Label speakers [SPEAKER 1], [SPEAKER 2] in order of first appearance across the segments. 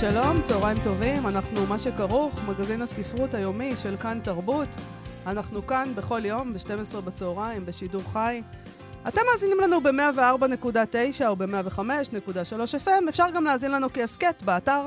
[SPEAKER 1] שלום, צהריים טובים, אנחנו מה שכרוך, מגזין הספרות היומי של כאן תרבות. אנחנו כאן בכל יום ב-12 בצהריים בשידור חי. אתם מאזינים לנו ב-104.9 או ב-105.3 FM, אפשר גם להאזין לנו כהסכת באתר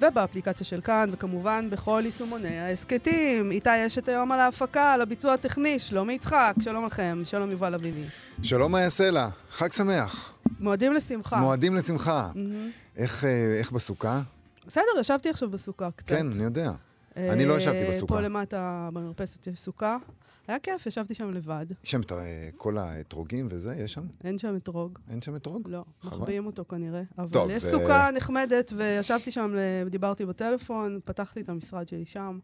[SPEAKER 1] ובאפליקציה של כאן, וכמובן בכל יישומוני ההסכתים. איתי אשת היום על ההפקה, על הביצוע הטכני, שלומי יצחק, שלום לכם, שלום יובל אביבי.
[SPEAKER 2] שלום מאיה סלע, חג שמח.
[SPEAKER 1] מועדים לשמחה.
[SPEAKER 2] מועדים לשמחה.
[SPEAKER 1] Mm-hmm.
[SPEAKER 2] איך, אה, איך בסוכה?
[SPEAKER 1] בסדר, ישבתי עכשיו בסוכה קצת.
[SPEAKER 2] כן, אני יודע. אני לא ישבתי
[SPEAKER 1] אה,
[SPEAKER 2] בסוכה.
[SPEAKER 1] פה למטה במרפסת יש סוכה. היה כיף, ישבתי שם לבד.
[SPEAKER 2] יש שם את אה, כל האתרוגים וזה, יש שם?
[SPEAKER 1] אין שם אתרוג.
[SPEAKER 2] אין שם אתרוג?
[SPEAKER 1] לא. מחביאים אותו כנראה. אבל
[SPEAKER 2] טוב,
[SPEAKER 1] יש
[SPEAKER 2] זה-
[SPEAKER 1] סוכה נחמדת, וישבתי שם, דיברתי בטלפון, פתחתי את המשרד שלי שם,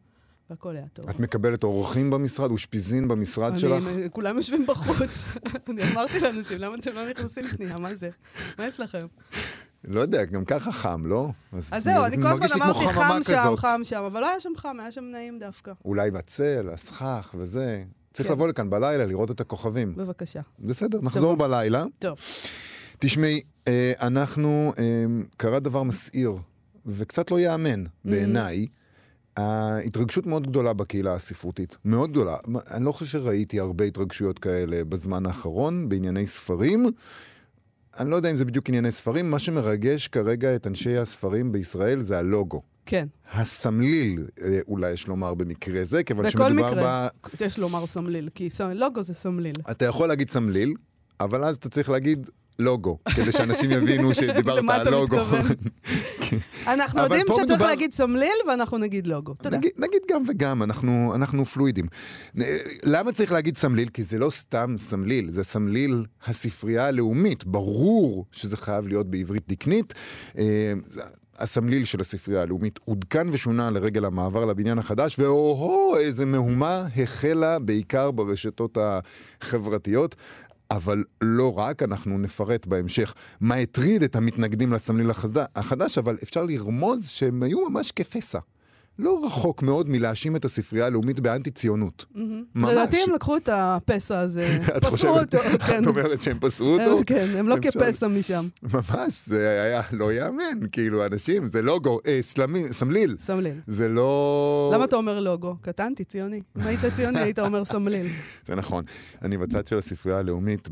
[SPEAKER 1] והכל היה טוב.
[SPEAKER 2] את מקבלת אורחים במשרד, אושפיזין במשרד
[SPEAKER 1] אני-
[SPEAKER 2] שלך?
[SPEAKER 1] כולם יושבים בחוץ. אני אמרתי לאנשים, למה אתם לא נכנסים שנייה? מה זה? מה יש לכם?
[SPEAKER 2] לא יודע, גם ככה חם, לא?
[SPEAKER 1] אז זהו, אני כל הזמן אמרתי חם שם,
[SPEAKER 2] כזאת.
[SPEAKER 1] חם שם, אבל לא היה שם חם, היה שם נעים דווקא.
[SPEAKER 2] אולי בצל, הסכך וזה. צריך
[SPEAKER 1] כן.
[SPEAKER 2] לבוא לכאן בלילה, לראות את הכוכבים.
[SPEAKER 1] בבקשה.
[SPEAKER 2] בסדר, נחזור בלילה.
[SPEAKER 1] טוב.
[SPEAKER 2] תשמעי, אה, אנחנו, אה, קרה דבר מסעיר, וקצת לא ייאמן בעיניי. ההתרגשות מאוד גדולה בקהילה הספרותית, מאוד גדולה. אני לא חושב שראיתי הרבה התרגשויות כאלה בזמן האחרון בענייני ספרים. אני לא יודע אם זה בדיוק ענייני ספרים, מה שמרגש כרגע את אנשי הספרים בישראל זה הלוגו.
[SPEAKER 1] כן,
[SPEAKER 2] הסמליל, אה, אולי יש לומר במקרה זה, כיוון
[SPEAKER 1] בכל
[SPEAKER 2] שמדובר
[SPEAKER 1] מקרה,
[SPEAKER 2] ב...
[SPEAKER 1] יש לומר סמליל, כי לוגו זה סמליל.
[SPEAKER 2] אתה יכול להגיד סמליל, אבל אז אתה צריך להגיד לוגו, כדי שאנשים יבינו שדיברת על לוגו.
[SPEAKER 1] אנחנו יודעים שצריך
[SPEAKER 2] מדובר-
[SPEAKER 1] להגיד סמליל, ואנחנו נגיד לוגו. תודה.
[SPEAKER 2] נגיד, נגיד גם וגם, אנחנו, אנחנו פלואידים. למה צריך להגיד סמליל? כי זה לא סתם סמליל, זה סמליל הספרייה הלאומית. ברור שזה חייב להיות בעברית דקנית. אה, הסמליל של הספרייה הלאומית עודכן ושונה לרגל המעבר לבניין החדש, ואו-הו, איזה מהומה החלה בעיקר ברשתות החברתיות. אבל לא רק, אנחנו נפרט בהמשך מה הטריד את המתנגדים לסמליל החד- החדש, אבל אפשר לרמוז שהם היו ממש כפסע. לא רחוק מאוד מלהאשים את הספרייה הלאומית באנטי-ציונות. ממש.
[SPEAKER 1] לדעתי הם לקחו את הפסע הזה,
[SPEAKER 2] חושבת-
[SPEAKER 1] אותו, כן.
[SPEAKER 2] את אומרת שהם פסרו
[SPEAKER 1] הם-
[SPEAKER 2] אותו?
[SPEAKER 1] כן, הם לא כפסע משם.
[SPEAKER 2] ממש, זה היה לא ייאמן, כאילו, אנשים, זה לוגו, אה, סלמי- סמליל.
[SPEAKER 1] סמליל.
[SPEAKER 2] זה לא...
[SPEAKER 1] למה אתה אומר לוגו? קטנתי, ציוני. אם היית ציוני, היית אומר סמליל.
[SPEAKER 2] זה נכון. אני בצד של הספרייה הלאומית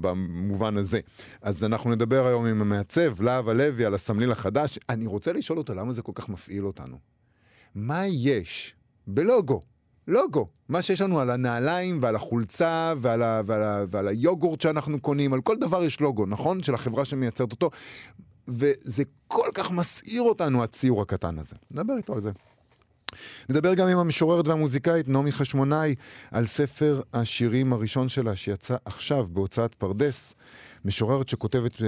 [SPEAKER 2] במובן הזה. אז אנחנו נדבר היום עם המעצב, להב הלוי, על הסמליל החדש. אני רוצה לשאול אותו למה זה כל כך מפעיל אותנו. מה יש בלוגו? לוגו. מה שיש לנו על הנעליים ועל החולצה ועל, ה, ועל, ה, ועל היוגורט שאנחנו קונים, על כל דבר יש לוגו, נכון? של החברה שמייצרת אותו. וזה כל כך מסעיר אותנו, הציור הקטן הזה. נדבר איתו על זה. נדבר גם עם המשוררת והמוזיקאית נעמי חשמונאי על ספר השירים הראשון שלה שיצא עכשיו בהוצאת פרדס. משוררת שכותבת אה,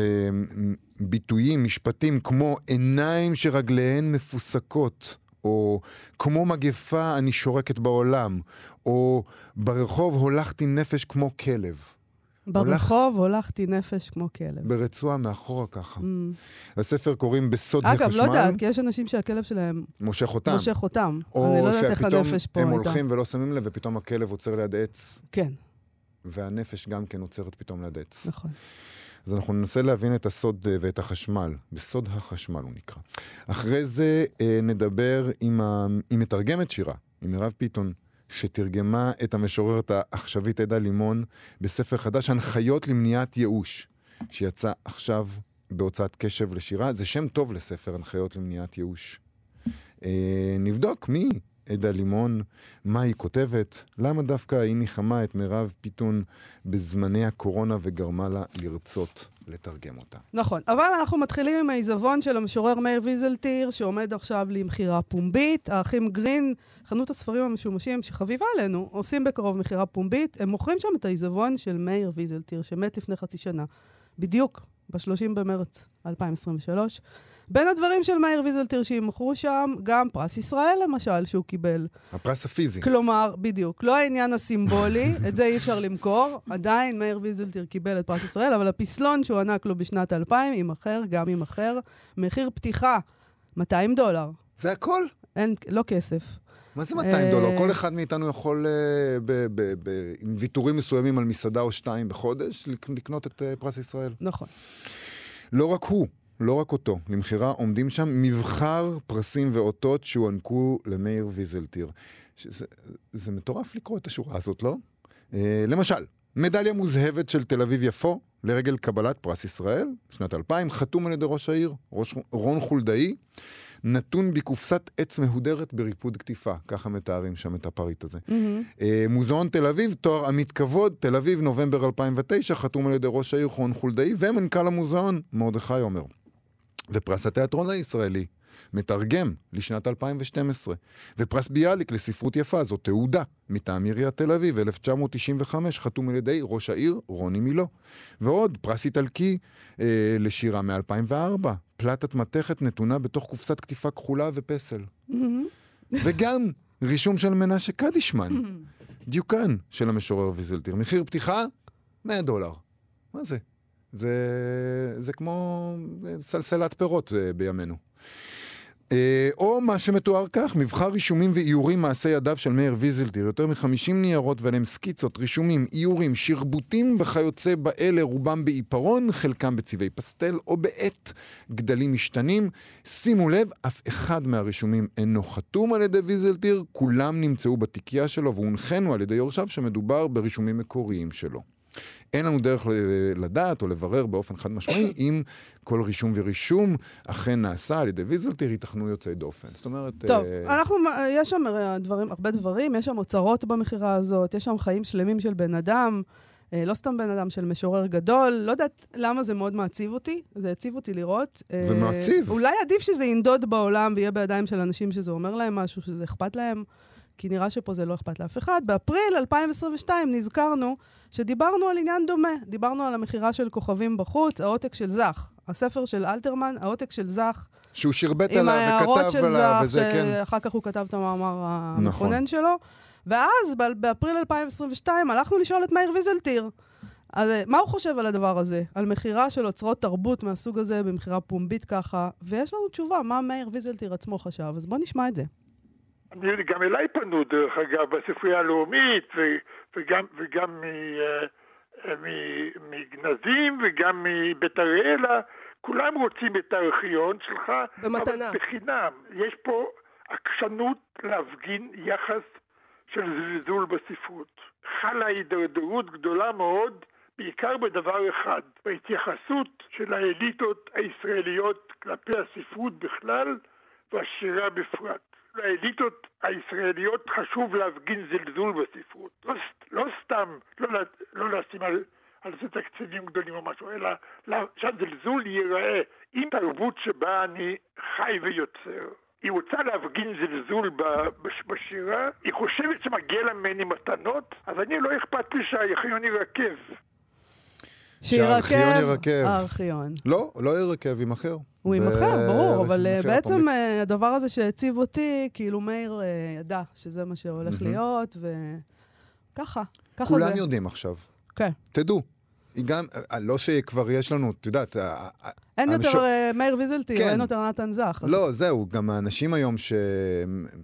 [SPEAKER 2] ביטויים, משפטים כמו עיניים שרגליהן מפוסקות. או כמו מגפה אני שורקת בעולם, או ברחוב הולכתי נפש כמו כלב.
[SPEAKER 1] ברחוב הולכתי נפש כמו כלב.
[SPEAKER 2] ברצועה מאחורה ככה.
[SPEAKER 1] Mm.
[SPEAKER 2] לספר קוראים בסוד
[SPEAKER 1] אגב,
[SPEAKER 2] החשמל.
[SPEAKER 1] לא יודעת, כי יש אנשים שהכלב שלהם
[SPEAKER 2] מושך אותם.
[SPEAKER 1] מושך אותם.
[SPEAKER 2] או
[SPEAKER 1] אני לא יודעת איך
[SPEAKER 2] שפתאום
[SPEAKER 1] הנפש פה
[SPEAKER 2] הם
[SPEAKER 1] הייתה.
[SPEAKER 2] הולכים ולא שמים לב, ופתאום הכלב עוצר ליד עץ,
[SPEAKER 1] כן,
[SPEAKER 2] והנפש גם כן עוצרת פתאום ליד עץ.
[SPEAKER 1] נכון.
[SPEAKER 2] אז אנחנו ננסה להבין את הסוד אה, ואת החשמל. בסוד החשמל הוא נקרא. אחרי זה אה, נדבר עם, ה... עם מתרגמת שירה, עם מירב פיתון, שתרגמה את המשוררת העכשווית עדה לימון בספר חדש, הנחיות למניעת ייאוש, שיצא עכשיו בהוצאת קשב לשירה. זה שם טוב לספר הנחיות למניעת ייאוש. אה, נבדוק מי עדה לימון, מה היא כותבת, למה דווקא היא ניחמה את מירב פיתון בזמני הקורונה וגרמה לה לרצות לתרגם אותה.
[SPEAKER 1] נכון, אבל אנחנו מתחילים עם העיזבון של המשורר מאיר ויזלטיר, שעומד עכשיו למכירה פומבית. האחים גרין, חנות הספרים המשומשים שחביבה עלינו, עושים בקרוב מכירה פומבית. הם מוכרים שם את העיזבון של מאיר ויזלטיר, שמת לפני חצי שנה. בדיוק ב-30 במרץ 2023. בין הדברים של מאיר ויזלטיר שימכרו שם, גם פרס ישראל למשל, שהוא קיבל.
[SPEAKER 2] הפרס הפיזי.
[SPEAKER 1] כלומר, בדיוק, לא העניין הסימבולי, את זה אי אפשר למכור. עדיין מאיר ויזלטיר קיבל את פרס ישראל, אבל הפסלון שהוענק לו בשנת 2000 יימכר, גם יימכר. מחיר פתיחה, 200 דולר.
[SPEAKER 2] זה הכל?
[SPEAKER 1] אין, לא כסף.
[SPEAKER 2] מה זה 200
[SPEAKER 1] אה,
[SPEAKER 2] דולר? כל אחד מאיתנו יכול, אה, ב- ב- ב- עם ויתורים מסוימים על מסעדה או שתיים בחודש, לק- לקנות את אה, פרס ישראל.
[SPEAKER 1] נכון.
[SPEAKER 2] לא רק הוא, לא רק אותו, למכירה עומדים שם מבחר פרסים ואותות שהוענקו למאיר ויזלטיר. שזה, זה מטורף לקרוא את השורה הזאת, לא? אה, למשל, מדליה מוזהבת של תל אביב-יפו לרגל קבלת פרס ישראל, שנת 2000, חתום על ידי ראש העיר, ראש, רון חולדאי, נתון בקופסת עץ מהודרת בריפוד קטיפה, ככה מתארים שם את הפריט הזה. אה, מוזיאון תל אביב, תואר עמית כבוד, תל אביב, נובמבר 2009, חתום על ידי ראש העיר רון חולדאי ומנכ"ל המוזיאון, מרדכי עומר. ופרס התיאטרון הישראלי, מתרגם לשנת 2012. ופרס ביאליק לספרות יפה, זו תעודה מטעם עיריית תל אביב, 1995, חתום על ידי ראש העיר רוני מילו. ועוד, פרס איטלקי אה, לשירה מ-2004, פלטת מתכת נתונה בתוך קופסת קטיפה כחולה ופסל. וגם רישום של מנשה קדישמן, דיוקן של המשורר ויזלטיר. מחיר פתיחה, 100 דולר. מה זה? זה, זה כמו סלסלת פירות אה, בימינו. אה, או מה שמתואר כך, מבחר רישומים ואיורים מעשי ידיו של מאיר ויזלטיר, יותר מ-50 ניירות ועליהם סקיצות, רישומים, איורים, שרבוטים וכיוצא באלה, רובם בעיפרון, חלקם בצבעי פסטל או בעט גדלים משתנים. שימו לב, אף אחד מהרישומים אינו חתום על ידי ויזלטיר, כולם נמצאו בתיקייה שלו והונחנו על ידי יורשיו שמדובר ברישומים מקוריים שלו. אין לנו דרך לדעת או לברר באופן חד משמעי אם כל רישום ורישום אכן נעשה על ידי ויזלטיר, ייתכנו יוצאי דופן. זאת אומרת...
[SPEAKER 1] טוב,
[SPEAKER 2] אה,
[SPEAKER 1] אנחנו, יש שם הרי דברים, הרבה דברים, יש שם אוצרות במכירה הזאת, יש שם חיים שלמים של בן אדם, אה, לא סתם בן אדם, של משורר גדול. לא יודעת למה זה מאוד מעציב אותי, זה הציב אותי לראות.
[SPEAKER 2] זה
[SPEAKER 1] אה,
[SPEAKER 2] מעציב.
[SPEAKER 1] אולי עדיף שזה ינדוד בעולם ויהיה בידיים של אנשים שזה אומר להם משהו, שזה אכפת להם, כי נראה שפה זה לא אכפת לאף אחד. באפריל 2022 נזכרנו שדיברנו על עניין דומה. דיברנו על המכירה של כוכבים בחוץ, העותק של זך. הספר של אלתרמן, העותק של זך,
[SPEAKER 2] שהוא שרבט
[SPEAKER 1] עם
[SPEAKER 2] עליו
[SPEAKER 1] ההערות
[SPEAKER 2] וכתב
[SPEAKER 1] של
[SPEAKER 2] עליו,
[SPEAKER 1] זך,
[SPEAKER 2] וזה כן.
[SPEAKER 1] שאחר כך הוא כתב את המאמר המכונן
[SPEAKER 2] נכון.
[SPEAKER 1] שלו. ואז, באפריל 2022, הלכנו לשאול את מאיר ויזלטיר. אז אה, מה הוא חושב על הדבר הזה? על מכירה של אוצרות תרבות מהסוג הזה, במכירה פומבית ככה, ויש לנו תשובה, מה מאיר ויזלטיר עצמו חשב. אז בואו נשמע את זה.
[SPEAKER 3] גם אליי פנו, דרך אגב, בספרייה הלאומית, ו, וגם, וגם מ, אה, מ- מגנזים וגם מבית אריאלה, כולם רוצים את הארכיון שלך,
[SPEAKER 1] במתנה.
[SPEAKER 3] אבל בחינם. יש פה עקשנות להפגין יחס של זלזול בספרות. חלה הידרדרות גדולה מאוד, בעיקר בדבר אחד, בהתייחסות של האליטות הישראליות כלפי הספרות בכלל והשירה בפרט. לאליטות הישראליות חשוב להפגין זלזול בספרות. לא, לא סתם לא, לא לשים על, על זה תקציבים גדולים או משהו, אלא שהזלזול ייראה עם תרבות שבה אני חי ויוצר. היא רוצה להפגין זלזול בשירה, היא חושבת שמגיע לה ממני מתנות, אז אני לא אכפת לי שהארכיון ירכב.
[SPEAKER 2] שהארכיון ירכב.
[SPEAKER 1] הארכיון.
[SPEAKER 2] לא, לא ירכב, יימכר.
[SPEAKER 1] הוא יימכר, ברור, אבל אה, בעצם. אה, הדבר הזה שהציב אותי, כאילו מאיר אה, ידע שזה מה שהולך להיות, וככה, ככה זה.
[SPEAKER 2] כולם יודעים עכשיו.
[SPEAKER 1] כן.
[SPEAKER 2] תדעו. היא גם, לא שכבר יש לנו, את יודעת,
[SPEAKER 1] אין יותר אה, מאיר ויזלטיר,
[SPEAKER 2] כן.
[SPEAKER 1] אין יותר נתן זך. אז-
[SPEAKER 2] לא, זהו, גם האנשים היום ש...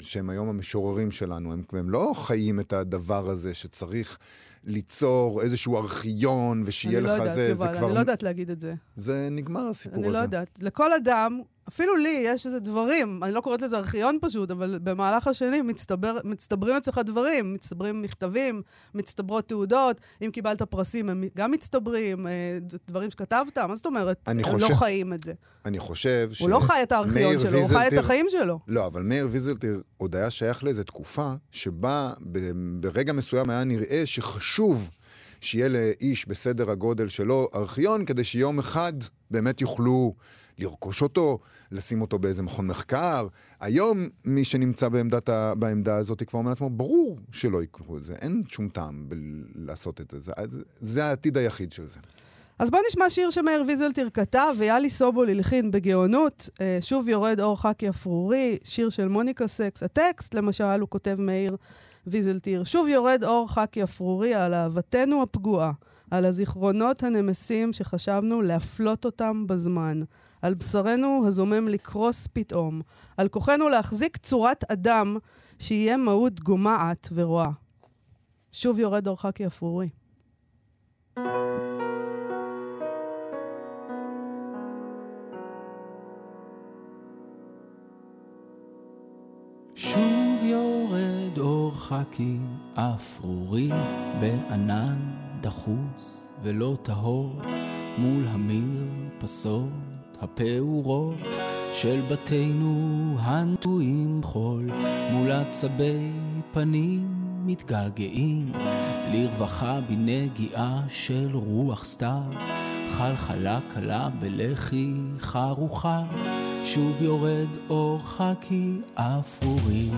[SPEAKER 2] שהם היום המשוררים שלנו, הם, הם לא חיים את הדבר הזה שצריך ליצור איזשהו ארכיון ושיהיה
[SPEAKER 1] אני לא
[SPEAKER 2] לך
[SPEAKER 1] יודעת,
[SPEAKER 2] זה, זה
[SPEAKER 1] יובל,
[SPEAKER 2] כבר...
[SPEAKER 1] אני לא יודעת להגיד את זה.
[SPEAKER 2] זה נגמר הסיפור
[SPEAKER 1] אני
[SPEAKER 2] הזה.
[SPEAKER 1] לא יודעת. לכל אדם, אפילו לי, יש איזה דברים, אני לא קוראת לזה ארכיון פשוט, אבל במהלך השנים מצטבר, מצטברים אצלך דברים, מצטברים מכתבים, מצטברות תעודות, אם קיבלת פרסים הם גם מצטברים, אה, דברים שכתבת, מה זאת אומרת?
[SPEAKER 2] אני
[SPEAKER 1] הם
[SPEAKER 2] חושב-
[SPEAKER 1] לא חיים את זה.
[SPEAKER 2] אני חושב ש...
[SPEAKER 1] הוא לא חי את הארכיון שלו, הוא חי את
[SPEAKER 2] ויזלטיר-
[SPEAKER 1] החיים שלו.
[SPEAKER 2] לא, אבל מאיר ויזלטיר עוד היה שייך לאיזו תקופה שבה ברגע מסוים היה נראה שחשוב שיהיה לאיש בסדר הגודל שלו ארכיון, כדי שיום אחד באמת יוכלו לרכוש אותו, לשים אותו באיזה מכון מחקר. היום מי שנמצא בעמדת ה... בעמדה הזאת כבר אומר לעצמו, ברור שלא יקרו את זה, אין שום טעם לעשות את זה. זה, זה העתיד היחיד של זה.
[SPEAKER 1] אז בואו נשמע שיר שמאיר ויזלטיר כתב ויאלי סובול הלחין בגאונות. אה, שוב יורד אור חקי אפרורי, שיר של מוניקה סקס. הטקסט, למשל, הוא כותב מאיר ויזלטיר. שוב יורד אור חקי אפרורי על אהבתנו הפגועה, על הזיכרונות הנמסים שחשבנו להפלות אותם בזמן, על בשרנו הזומם לקרוס פתאום, על כוחנו להחזיק צורת אדם שיהיה מהות גומעת ורואה. שוב יורד אור חקי אפרורי.
[SPEAKER 4] שוב יורד אור חכי אפרורי בענן דחוס ולא טהור מול המרפסות הפעורות של בתינו הנטועים חול מול עצבי פנים מתגעגעים לרווחה בנגיעה של רוח סתיו חלחלה קלה בלחי חרוכה שוב יורד אור חכי אפורי.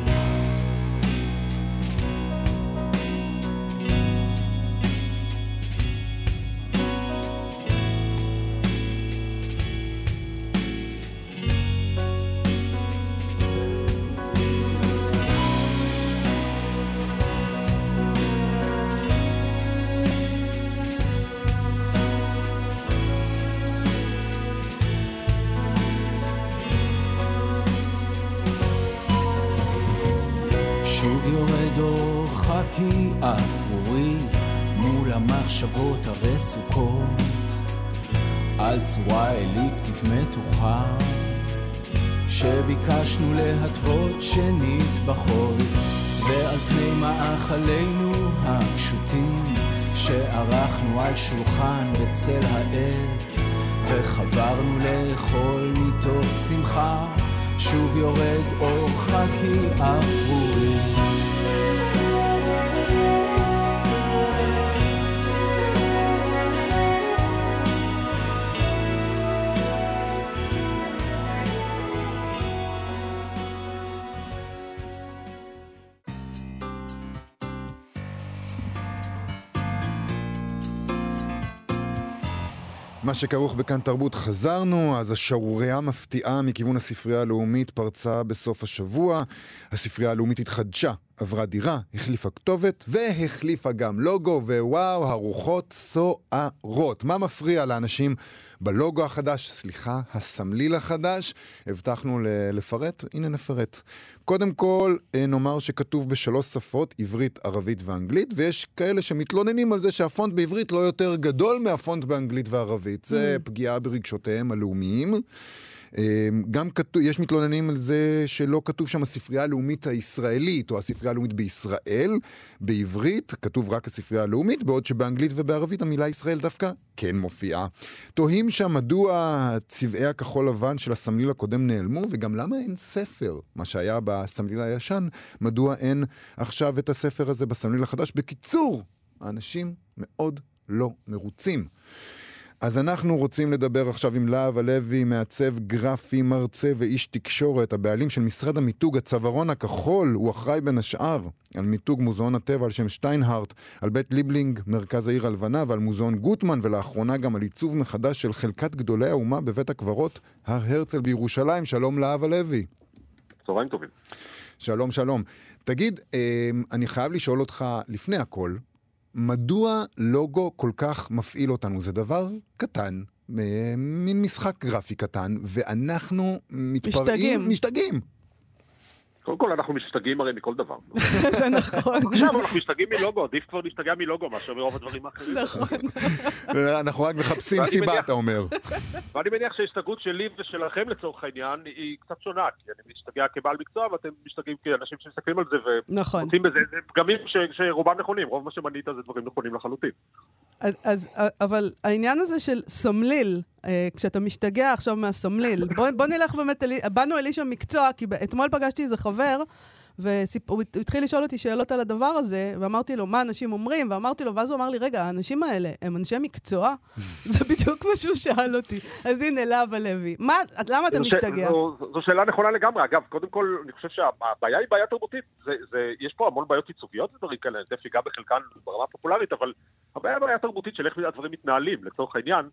[SPEAKER 4] שערכנו על שולחן בצל העץ וחברנו לאכול מתוך שמחה שוב יורד אור חכי אפרורי.
[SPEAKER 2] מה שכרוך בכאן תרבות חזרנו, אז השערורייה המפתיעה מכיוון הספרייה הלאומית פרצה בסוף השבוע. הספרייה הלאומית התחדשה, עברה דירה, החליפה כתובת והחליפה גם לוגו, ווואו, הרוחות סוערות. מה מפריע לאנשים בלוגו החדש, סליחה, הסמליל החדש? הבטחנו ל- לפרט, הנה נפרט. קודם כל, אה, נאמר שכתוב בשלוש שפות, עברית, ערבית ואנגלית, ויש כאלה שמתלוננים על זה שהפונט בעברית לא יותר גדול מהפונט באנגלית וערבית. זה פגיעה ברגשותיהם הלאומיים. אה, גם כתוב, יש מתלוננים על זה שלא כתוב שם הספרייה הלאומית הישראלית, או הספרייה הלאומית בישראל, בעברית, כתוב רק הספרייה הלאומית, בעוד שבאנגלית ובערבית המילה ישראל דווקא כן מופיעה. תוהים שם מדוע צבעי הכחול לבן של הסמליל הקודם נעלמו, וגם למה אין ספר, מה שהיה בסמליל הישן, מדוע אין עכשיו את הספר הזה בסמליל החדש. בקיצור, האנשים מאוד לא מרוצים. אז אנחנו רוצים לדבר עכשיו עם להב הלוי, מעצב גרפי, מרצה ואיש תקשורת, הבעלים של משרד המיתוג הצווארון הכחול, הוא אחראי בין השאר על מיתוג מוזיאון הטבע על שם שטיינהארט, על בית ליבלינג, מרכז העיר הלבנה, ועל מוזיאון גוטמן, ולאחרונה גם על עיצוב מחדש של חלקת גדולי האומה בבית הקברות הר הרצל בירושלים. שלום להב הלוי.
[SPEAKER 5] צהריים טובים.
[SPEAKER 2] שלום, שלום. תגיד, אה, אני חייב לשאול אותך, לפני הכל, מדוע לוגו כל כך מפעיל אותנו? זה דבר קטן, אה, מין משחק גרפי קטן, ואנחנו מתפרעים...
[SPEAKER 1] משתגעים.
[SPEAKER 2] משתגעים.
[SPEAKER 5] קודם כל, אנחנו משתגעים הרי מכל דבר.
[SPEAKER 1] זה נכון.
[SPEAKER 5] עכשיו אנחנו משתגעים מלוגו, עדיף כבר להשתגע מלוגו מאשר מרוב הדברים האחרים.
[SPEAKER 1] נכון.
[SPEAKER 2] אנחנו רק מחפשים סיבה, אתה אומר.
[SPEAKER 5] ואני מניח שההסתגרות שלי ושלכם לצורך העניין היא קצת שונה, כי אני משתגע כבעל מקצוע ואתם משתגעים כאנשים שמסתכלים על זה
[SPEAKER 1] נכון.
[SPEAKER 5] ומוצאים בזה זה פגמים ש- שרובם נכונים, רוב מה שמנית זה דברים נכונים לחלוטין.
[SPEAKER 1] אז, אז, אבל העניין הזה של סמליל, אה, כשאתה משתגע עכשיו מהסמליל, בוא, בוא נלך באמת, באנו אל איש המקצוע, כי אתמול פגשתי איזה חבר, והוא התחיל לשאול אותי שאלות על הדבר הזה, ואמרתי לו, מה אנשים אומרים? ואמרתי לו, ואז הוא אמר לי, רגע, האנשים האלה הם אנשי מקצוע? זה בדיוק מה שהוא שאל אותי. אז הנה, להב הלוי. מה, למה אתה משתגע?
[SPEAKER 5] זו, זו שאלה נכונה לגמרי. אגב, קודם כל, אני חושב שהבעיה היא בעיה תרבותית. זה, זה, יש פה המון בעיות ייצוגיות ודברים כאלה, אני תכף אגע בחלקן ברמה הפופולרית, אבל הבעיה היא בעיה תרבותית של איך הדברים מתנהלים. לצורך העניין,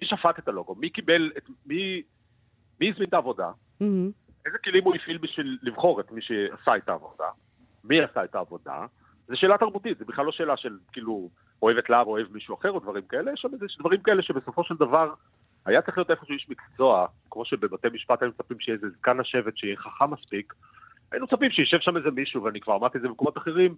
[SPEAKER 5] מי שפט את הלוגו? מי קיבל את... מי, מי הזמין את העבודה?
[SPEAKER 1] Mm-hmm.
[SPEAKER 5] איזה כלים הוא הפעיל בשביל לבחור את מי שעשה את העבודה? מי עשה את העבודה? זו שאלה תרבותית, זו בכלל לא שאלה של כאילו אוהב את להב או אוהב מישהו אחר או דברים כאלה, יש שם איזה דברים כאלה שבסופו של דבר היה צריך להיות איפשהו איש מקצוע, כמו שבבתי משפט היינו מצפים שיהיה איזה זקן השבט שיהיה חכם מספיק, היינו מצפים שישב שם איזה מישהו, ואני כבר אמרתי את זה במקומות אחרים,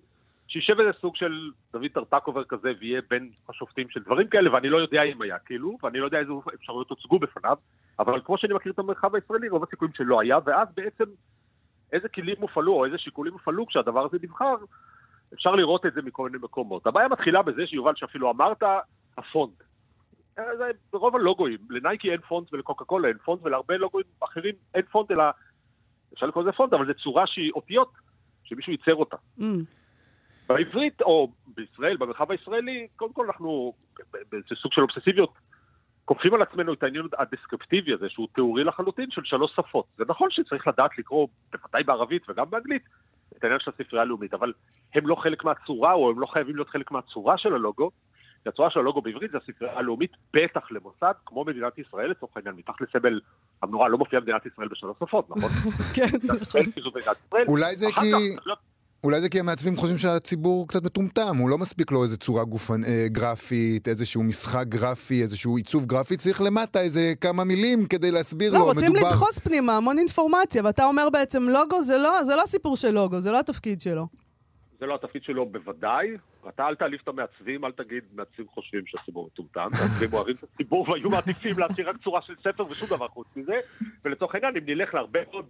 [SPEAKER 5] שישב איזה סוג של דוד טרטקובר כזה ויהיה בין השופטים של דברים כאלה, ואני לא יודע אם היה כאילו, ואני לא יודע איזה אפשרויות הוצגו בפניו, אבל כמו שאני מכיר את המרחב הישראלי, רוב הסיכויים שלא היה, ואז בעצם איזה כלים הופעלו או איזה שיקולים הופעלו כשהדבר הזה נבחר, אפשר לראות את זה מכל מיני מקומות. הבעיה מתחילה בזה שיובל שאפילו אמרת, הפונט. זה ברוב הלוגוים, לנייקי אין פונט ולקוקה קולה אין פונט ולהרבה לוגוים אחרים אין פונט אלא, אפשר לקרוא לזה פונט, אבל זו צורה שהיא אותיות, שמישהו ייצר אותה.
[SPEAKER 1] אממ.
[SPEAKER 5] בעברית, או בישראל, במרחב הישראלי, קודם כל אנחנו באיזה סוג של אובססיביות, כופים על עצמנו את העניין הדסקריפטיבי הזה, שהוא תיאורי לחלוטין של שלוש שפות. זה נכון שצריך לדעת לקרוא, בוודאי בערבית וגם באנגלית, את העניין של הספרייה הלאומית, אבל הם לא חלק מהצורה, או הם לא חייבים להיות חלק מהצורה של הלוגו. כי הצורה של הלוגו בעברית זה הספרייה הלאומית, בטח למוסד, כמו מדינת ישראל, לצורך העניין, מתחת לסמל המנורה לא מופיעה מדינת ישראל בשלוש שפות, נכון?
[SPEAKER 1] כן, נכון.
[SPEAKER 2] אולי זה כי... אולי זה כי המעצבים חושבים שהציבור קצת מטומטם, הוא לא מספיק לו איזה צורה גופן, אה, גרפית, איזשהו משחק גרפי, איזשהו עיצוב גרפי, צריך למטה איזה כמה מילים כדי להסביר
[SPEAKER 1] לא,
[SPEAKER 2] לו,
[SPEAKER 1] רוצים
[SPEAKER 2] מדובר...
[SPEAKER 1] לדחוס פנימה המון אינפורמציה, ואתה אומר בעצם לוגו זה לא, זה לא הסיפור של לוגו, זה לא התפקיד שלו.
[SPEAKER 5] זה לא התפקיד שלו בוודאי. אתה אל תעליף את המעצבים, אל תגיד, מעצבים חושבים שהציבור מטומטם, מעצבים אוהבים את הציבור והיו מעדיפים להשאיר רק צורה של ספר ושום דבר חוץ מזה. ולצורך העניין, אם נלך להרבה מאוד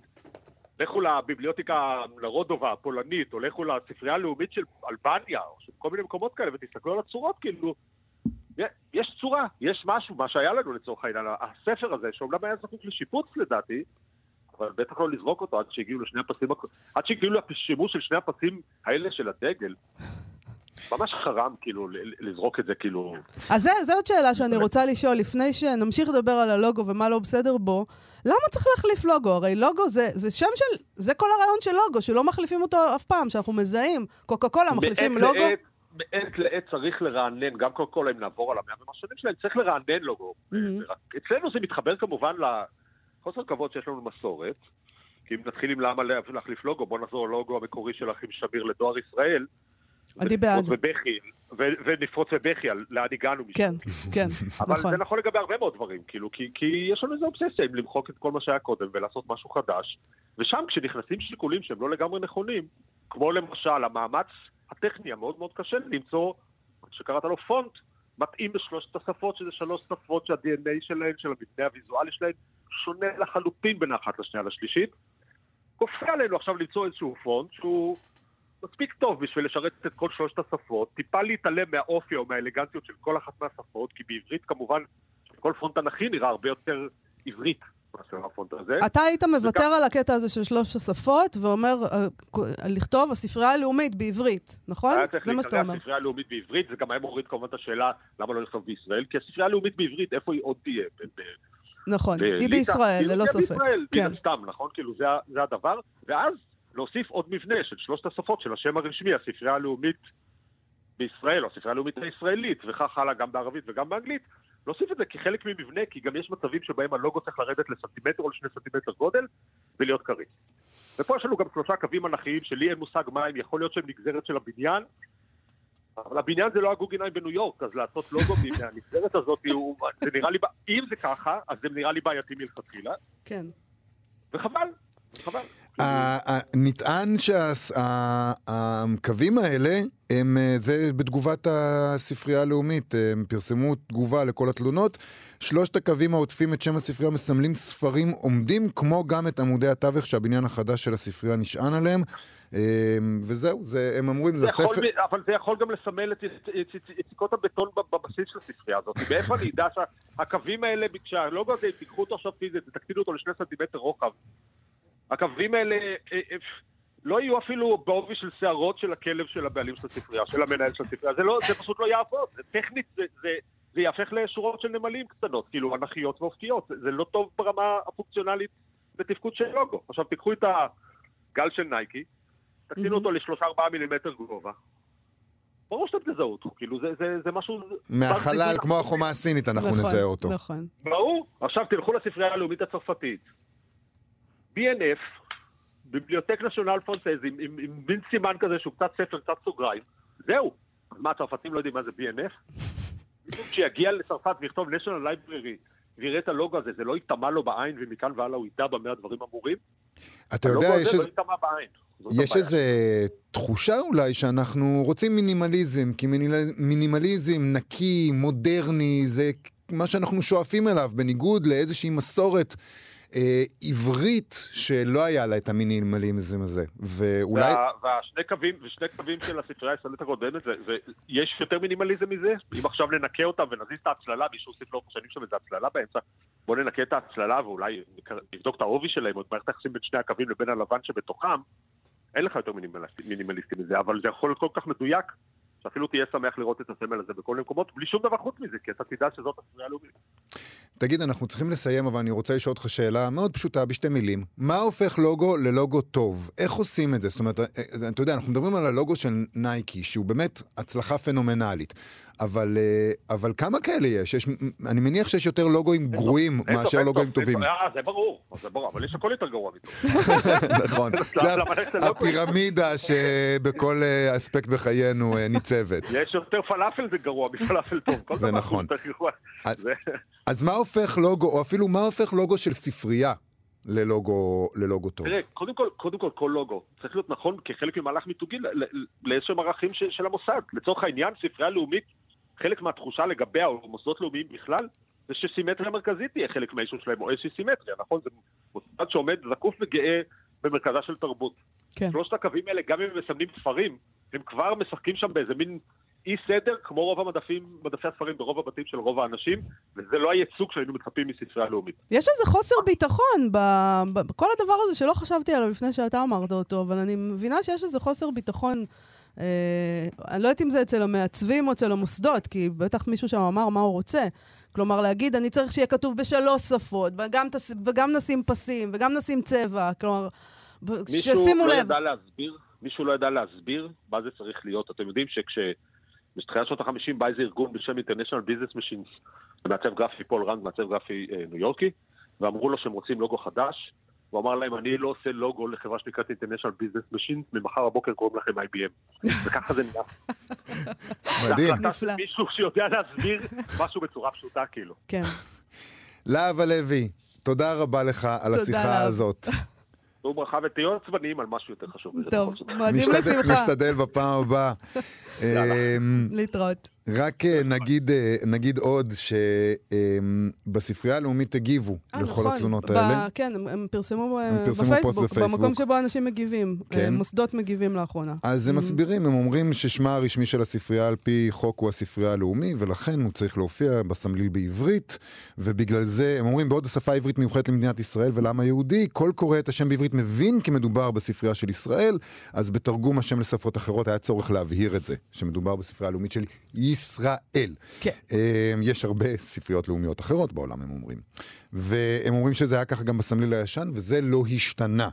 [SPEAKER 5] לכו לביבליוטיקה לרודובה הפולנית, או לכו לספרייה הלאומית של אלבניה, או של כל מיני מקומות כאלה, ותסתכלו על הצורות, כאילו, יש צורה, יש משהו, מה שהיה לנו לצורך העניין, הספר הזה, שאומנם היה זקוק לשיפוץ לדעתי, אבל בטח לא לזרוק אותו עד שהגיעו לשני הפסים, עד שהגיעו לשימוש של שני הפסים האלה של הדגל. ממש חרם, כאילו, לזרוק את זה, כאילו...
[SPEAKER 1] אז זו עוד שאלה שאני רוצה לשאול, לפני שנמשיך לדבר על הלוגו ומה לא בסדר בו. למה צריך להחליף לוגו? הרי לוגו זה, זה שם של... זה כל הרעיון של לוגו, שלא מחליפים אותו אף פעם, שאנחנו מזהים. קוקה קולה מחליפים לוגו.
[SPEAKER 5] לעת, מעת לעת צריך לרענן, גם קוקה קולה, אם נעבור על המאה ומשהו שלהם, צריך לרענן לוגו. Mm-hmm. אצלנו זה מתחבר כמובן לחוסר כבוד שיש לנו מסורת. כי אם נתחיל עם למה להחליף לוגו, בוא נחזור ללוגו המקורי של אחים שמיר לדואר ישראל.
[SPEAKER 1] אני בעד.
[SPEAKER 5] ובכי, ונפרוץ בבכי על לאן הגענו משם.
[SPEAKER 1] כן, כן,
[SPEAKER 5] אבל
[SPEAKER 1] נכון.
[SPEAKER 5] זה נכון לגבי הרבה מאוד דברים, כאילו, כי, כי יש לנו איזו אובססיה עם למחוק את כל מה שהיה קודם ולעשות משהו חדש, ושם כשנכנסים שיקולים שהם לא לגמרי נכונים, כמו למשל המאמץ הטכני המאוד מאוד קשה למצוא, שקראת לו פונט, מתאים בשלושת השפות, שזה שלוש שפות שה-DNA שלהן, של המבנה הוויזואלי שלהן, שונה לחלוטין בין האחת לשנייה לשלישית. כופה עלינו עכשיו למצוא איזשהו פונט שהוא מספיק טוב בשביל לשרת את כל שלושת השפות, טיפה להתעלם מהאופי או מהאלגנטיות של כל אחת מהשפות, כי בעברית כמובן כל פונט תנכי נראה הרבה יותר עברית מאשר הפונט הזה.
[SPEAKER 1] אתה היית מוותר על הקטע הזה של שלוש השפות, ואומר, אה, לכתוב הספרייה הלאומית בעברית, נכון? זה מה שאתה אומר.
[SPEAKER 5] הספרייה הלאומית בעברית, זה גם היה מוריד כמובן את השאלה למה לא לכתוב בישראל, כי הספרייה הלאומית בעברית, איפה היא עוד תהיה?
[SPEAKER 1] נכון, היא בישראל, ללא ספק.
[SPEAKER 5] היא בישראל,
[SPEAKER 1] כן.
[SPEAKER 5] סתם, נכון? כאילו זה הדבר. ואז להוסיף עוד מבנה של שלושת השפות של השם הרשמי, הספרייה הלאומית בישראל, או הספרייה הלאומית הישראלית, וכך הלאה גם בערבית וגם באנגלית, להוסיף את זה כחלק ממבנה, כי גם יש מצבים שבהם הלוגו צריך לרדת לסנטימטר או לשני סנטימטר גודל, ולהיות קריא. ופה יש לנו גם שלושה קווים אנכיים שלי אין מושג מה הם, יכול להיות שהם נגזרת של הבניין, אבל הבניין זה לא הגוגינאי בניו יורק, אז לעשות לוגו מהנגזרת הזאת, הוא, זה נראה לי, אם זה ככה, אז זה נראה לי בעייתי מלכתחילה.
[SPEAKER 1] כן.
[SPEAKER 5] וחבל, חבל.
[SPEAKER 2] נטען שהקווים האלה, הם, זה בתגובת הספרייה הלאומית, הם פרסמו תגובה לכל התלונות. שלושת הקווים העוטפים את שם הספרייה מסמלים ספרים עומדים, כמו גם את עמודי התווך שהבניין החדש של הספרייה נשען עליהם. וזהו, זה, הם אומרים, זה,
[SPEAKER 5] זה
[SPEAKER 2] ספר...
[SPEAKER 5] אבל זה יכול גם לסמל את יציקות הבטון בבסיס של הספרייה הזאת. מאיפה אני אדע שהקווים האלה, כשהלוגו הזה, תיקחו אותו עכשיו פיזית, תקטינו אותו לשני סנטימטר רוחב. הקווים האלה, אה, לא יהיו אפילו בעובי של שערות של הכלב של הבעלים של הספרייה, של המנהל של הספרייה, זה, לא, זה פשוט לא יעבוד, זה טכנית, זה, זה, זה יהפך לשורות של נמלים קטנות, כאילו אנכיות ואופקיות, זה, זה לא טוב ברמה הפונקציונלית בתפקוד של לוגו. עכשיו תיקחו את הגל של נייקי, תקטינו אותו לשלושה ארבעה מילימטר גובה. ברור שאתם תזהו אותו, כאילו זה, זה, זה משהו...
[SPEAKER 2] מהחלל, כמו החומה הסינית, אנחנו
[SPEAKER 1] נכון,
[SPEAKER 2] נזהה אותו.
[SPEAKER 1] נכון.
[SPEAKER 5] ברור. עכשיו תלכו לספרייה הלאומית הצרפתית. BNF, ביבליוטק נשיונל פרנסז, עם, עם, עם מין סימן כזה שהוא קצת ספר, קצת סוגריים. זהו. אז מה, הצרפתים לא יודעים מה זה BNF? מישהו כשיגיע לצרפת ויכתוב national library ויראה את הלוגו הזה, זה לא ייטמע לו בעין ומכאן והלאה הוא ידע במה הדברים אמורים?
[SPEAKER 2] אתה יודע,
[SPEAKER 5] הלוגו
[SPEAKER 2] יש
[SPEAKER 5] הזה
[SPEAKER 2] איזה-
[SPEAKER 5] לא ייטמע בעין.
[SPEAKER 2] יש. איזו תחושה אולי שאנחנו רוצים מינימליזם, כי מינימליזם נקי, מודרני, זה מה שאנחנו שואפים אליו, בניגוד לאיזושהי מסורת אה, עברית שלא היה לה את המינימליזם הזה. ואולי...
[SPEAKER 5] וה, והשני קווים, ושני קווים של הספרייה הישראלית הקודמת, זה, זה, יש יותר מינימליזם מזה? אם עכשיו ננקה אותם ונזיז את ההצללה, מישהו הוסיף לאורך השנים שם איזה הצללה באמצע, בואו ננקה את ההצללה ואולי נבדוק את העובי שלהם, או את מערכת היחסים בין שני הקווים לבין הלבן שבתוכם, אין לך יותר מינימליסטי, מינימליסטי מזה, אבל זה יכול להיות כל כך מדויק, שאפילו תהיה שמח לראות את הסמל הזה בכל מקומות, בלי שום דבר חוץ מזה, כי אתה תדע שזאת הספרייה הלאומית.
[SPEAKER 2] תגיד, אנחנו צריכים לסיים, אבל אני רוצה לשאול אותך שאלה מאוד פשוטה, בשתי מילים. מה הופך לוגו ללוגו טוב? איך עושים את זה? זאת אומרת, אה, אה, אתה יודע, אנחנו מדברים על הלוגו של נייקי, שהוא באמת הצלחה פנומנלית. אבל, אה, אבל כמה כאלה יש? יש? אני מניח שיש יותר לוגויים גרועים מאשר
[SPEAKER 5] סוף,
[SPEAKER 2] טובים.
[SPEAKER 5] אה, זה ברור, זה ברור, אבל יש הכל יותר גרוע מטוב.
[SPEAKER 2] נכון. זה? הפירמידה שבכל אה, אספקט בחיינו אה, ניצבת.
[SPEAKER 5] יש יותר פלאפל זה גרוע מפלאפל טוב. כל
[SPEAKER 2] זה
[SPEAKER 5] דבר
[SPEAKER 2] נכון.
[SPEAKER 5] יותר גרוע.
[SPEAKER 2] אז- מה הופך לוגו, או אפילו מה הופך לוגו של ספרייה ללוגו, ללוגו טוב?
[SPEAKER 5] תראה, קודם כל, קודם כל, כל לוגו צריך להיות נכון כחלק ממהלך מיתוגי לאיזשהם ערכים של, של המוסד. לצורך העניין, ספרייה לאומית, חלק מהתחושה לגביה, או מוסדות לאומיים בכלל, זה שסימטריה מרכזית תהיה חלק מהאישור שלהם, או איזושהי סימטריה, נכון? זה מוסד שעומד זקוף וגאה במרכזה של תרבות.
[SPEAKER 1] כן.
[SPEAKER 5] שלושת הקווים האלה, גם אם הם מסמנים ספרים, הם כבר משחקים שם באיזה מין אי סדר, כמו רוב המדפים, מדפי הספרים ברוב הבתים של רוב האנשים, וזה לא הייצוג שהיינו מצפים מספרייה לאומית.
[SPEAKER 1] יש איזה חוסר ביטחון בכל הדבר הזה שלא חשבתי עליו לפני שאתה אמרת אותו, אבל אני מבינה שיש איזה חוסר ביטחון. אה, אני לא יודעת אם זה אצל המעצבים או אצל המוסדות, כי בטח מישהו שם אמר מה הוא רוצה. כלומר, להגיד, אני צריך שיהיה כתוב בשלוש שפות, וגם, תס... וגם נשים פסים, וגם נשים צבע. כלומר,
[SPEAKER 5] מישהו
[SPEAKER 1] שישימו
[SPEAKER 5] לא
[SPEAKER 1] לב.
[SPEAKER 5] ידע להסביר, מישהו לא ידע להסביר מה זה צריך להיות. אתם יודעים שכש... בתחילת שנות ה-50 בא איזה ארגון בשם International Business Machines, מעצב גרפי פול רנד, מעצב גרפי אה, ניו יורקי, ואמרו לו שהם רוצים לוגו חדש. הוא אמר להם, אני לא עושה לוגו לחברה שנקראת International Business Machines, ממחר בבוקר קוראים לכם IBM. וככה זה נהיה.
[SPEAKER 2] מדהים.
[SPEAKER 5] זה החלטה
[SPEAKER 1] נפלא.
[SPEAKER 5] מישהו שיודע להסביר משהו בצורה פשוטה, כאילו.
[SPEAKER 1] כן.
[SPEAKER 2] להב הלוי, תודה רבה לך על השיחה. הזאת.
[SPEAKER 5] תהיו ברכה ותהיו עצבניים על משהו יותר חשוב.
[SPEAKER 1] טוב. מועדים לשמחה.
[SPEAKER 2] נשתדל בפעם הבאה. אמ,
[SPEAKER 1] להתראות.
[SPEAKER 2] רק אה, נגיד, אה, נגיד עוד שבספרייה הלאומית הגיבו
[SPEAKER 1] אה,
[SPEAKER 2] לכל
[SPEAKER 1] נכון.
[SPEAKER 2] התלונות
[SPEAKER 1] ב-
[SPEAKER 2] האלה.
[SPEAKER 1] כן, הם, הם פרסמו,
[SPEAKER 2] הם פרסמו פוסט
[SPEAKER 1] בפייסבוק,
[SPEAKER 2] בפייסבוק.
[SPEAKER 1] במקום שבו אנשים מגיבים.
[SPEAKER 2] כן.
[SPEAKER 1] מוסדות מגיבים לאחרונה.
[SPEAKER 2] אז הם מסבירים, הם אומרים ששמה הרשמי של הספרייה על פי חוק הוא הספרייה הלאומי, ולכן הוא צריך להופיע בסמליל בעברית, ובגלל זה, הם אומרים, בעוד השפה העברית מיוחדת למדינת ישראל ולעם היהודי, כל קורא את השם בעברית מבין כי מדובר בספרייה של ישראל, אז בתרגום השם לשפות אחרות היה צורך להבהיר את זה, שמדובר בספרייה הלאומית של ישראל.
[SPEAKER 1] כן.
[SPEAKER 2] אה, יש הרבה ספריות לאומיות אחרות בעולם, הם אומרים. והם אומרים שזה היה ככה גם בסמליל הישן, וזה לא השתנה.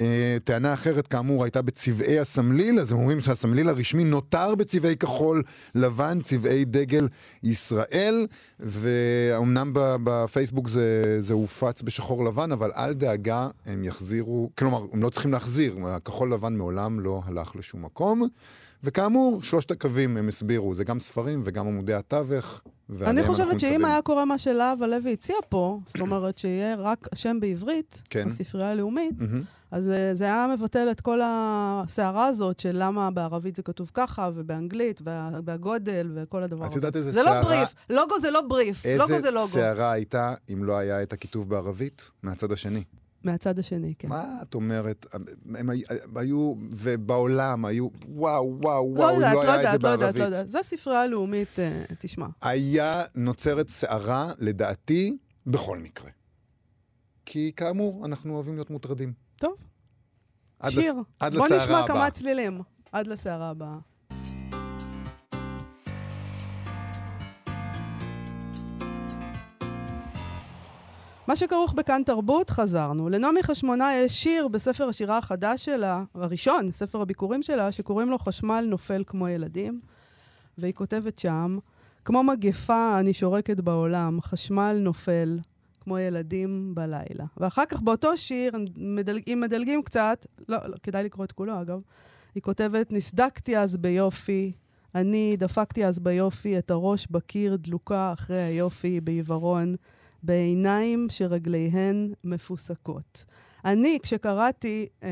[SPEAKER 2] אה, טענה אחרת, כאמור, הייתה בצבעי הסמליל, אז הם אומרים שהסמליל הרשמי נותר בצבעי כחול לבן, צבעי דגל ישראל, ואומנם בפייסבוק זה, זה הופץ בשחור לבן, אבל אל דאגה, הם יחזירו, כלומר, הם לא צריכים להחזיר, הכחול לבן מעולם לא הלך לשום מקום. וכאמור, שלושת הקווים הם הסבירו, זה גם ספרים וגם עמודי התווך.
[SPEAKER 1] אני חושבת שאם. היה קורה מה שלהב הלוי הציע פה, זאת אומרת שיהיה רק שם בעברית,
[SPEAKER 2] כן.
[SPEAKER 1] בספרייה הלאומית. אז אה, זה היה מבטל את כל הסערה הזאת של למה בערבית זה כתוב ככה, ובאנגלית, וה- והגודל, וכל הדבר
[SPEAKER 2] את
[SPEAKER 1] הזה.
[SPEAKER 2] יודעת איזה
[SPEAKER 1] זה
[SPEAKER 2] סערה-
[SPEAKER 1] לא בריף, לוגו זה לא בריף, לוגו זה
[SPEAKER 2] איזה
[SPEAKER 1] לוגו.
[SPEAKER 2] סערה הייתה אם לא היה את הכיתוב בערבית מהצד השני?
[SPEAKER 1] מהצד השני, כן.
[SPEAKER 2] מה את אומרת? הם הי- היו, ובעולם היו, וואו, וואו,
[SPEAKER 1] לא
[SPEAKER 2] וואו,
[SPEAKER 1] יודעת,
[SPEAKER 2] לא
[SPEAKER 1] לא
[SPEAKER 2] היה את זה
[SPEAKER 1] יודעת, לא יודעת, לא
[SPEAKER 2] בערבית.
[SPEAKER 1] יודעת. זה ספרייה לאומית, אה, תשמע.
[SPEAKER 2] היה נוצרת סערה, לדעתי, בכל מקרה. כי כאמור, אנחנו אוהבים להיות מוטרדים.
[SPEAKER 1] טוב,
[SPEAKER 2] עד
[SPEAKER 1] שיר.
[SPEAKER 2] לס-
[SPEAKER 1] בוא נשמע. כמה צלילים. עד לסערה הבאה. מה שכרוך בכאן תרבות, חזרנו. לנעמי חשמונה יש שיר בספר השירה החדש שלה, הראשון, ספר הביקורים שלה, שקוראים לו חשמל נופל כמו ילדים. והיא כותבת שם, כמו מגפה אני שורקת בעולם, חשמל נופל כמו ילדים בלילה. ואחר כך באותו שיר, מדלג, אם מדלגים קצת, לא, לא, כדאי לקרוא את כולו אגב, היא כותבת, נסדקתי אז ביופי, אני דפקתי אז ביופי את הראש בקיר דלוקה אחרי היופי בעיוורון, בעיניים שרגליהן מפוסקות. אני, כשקראתי אה,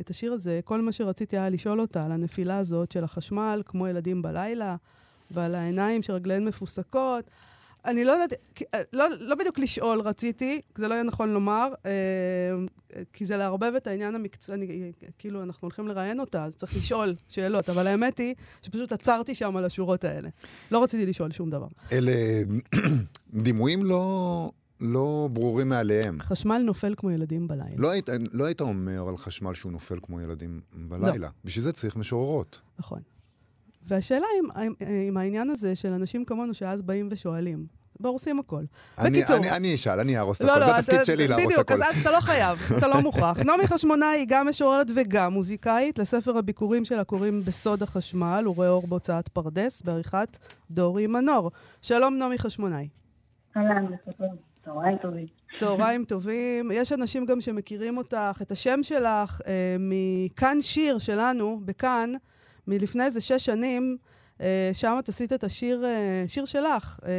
[SPEAKER 1] את השיר הזה, כל מה שרציתי היה לשאול אותה על הנפילה הזאת של החשמל, כמו ילדים בלילה, ועל העיניים שרגליהן מפוסקות. אני לא יודעת, אה, לא, לא בדיוק לשאול רציתי, זה לא יהיה נכון לומר, אה, כי זה לערבב את העניין המקצועי, כאילו אנחנו הולכים לראיין אותה, אז צריך לשאול שאלות, אבל האמת היא שפשוט עצרתי שם על השורות האלה. לא רציתי לשאול שום דבר.
[SPEAKER 2] אלה דימויים לא, לא ברורים מאליהם.
[SPEAKER 1] חשמל נופל כמו ילדים בלילה.
[SPEAKER 2] לא היית, לא היית אומר על חשמל שהוא נופל כמו ילדים בלילה.
[SPEAKER 1] לא.
[SPEAKER 2] בשביל זה צריך משוררות.
[SPEAKER 1] נכון. והשאלה אם, אם, אם העניין הזה של אנשים כמונו שאז באים ושואלים, והורסים הכל.
[SPEAKER 2] אני,
[SPEAKER 1] בקיצור.
[SPEAKER 2] אני, אני אשאל, אני אהרוס את
[SPEAKER 1] לא,
[SPEAKER 2] הכל.
[SPEAKER 1] לא,
[SPEAKER 2] זה התפקיד שלי להרוס
[SPEAKER 1] בדיוק,
[SPEAKER 2] הכל.
[SPEAKER 1] אז אתה לא חייב, אתה לא מוכרח. נעמי חשמונאי היא גם משוררת וגם מוזיקאית. לספר הביקורים שלה קוראים בסוד החשמל, הוא רואה אור בהוצאת פרדס, בעריכת דורי מנור. שלום, נעמי חשמונאי.
[SPEAKER 6] אהלן, בסדר. צהריים טובים.
[SPEAKER 1] צהריים טובים. יש אנשים גם שמכירים אותך, את השם שלך, אה, מכאן שיר שלנו, בכאן, מלפני איזה שש שנים, אה, שם את עשית את השיר, אה, שיר שלך, אה,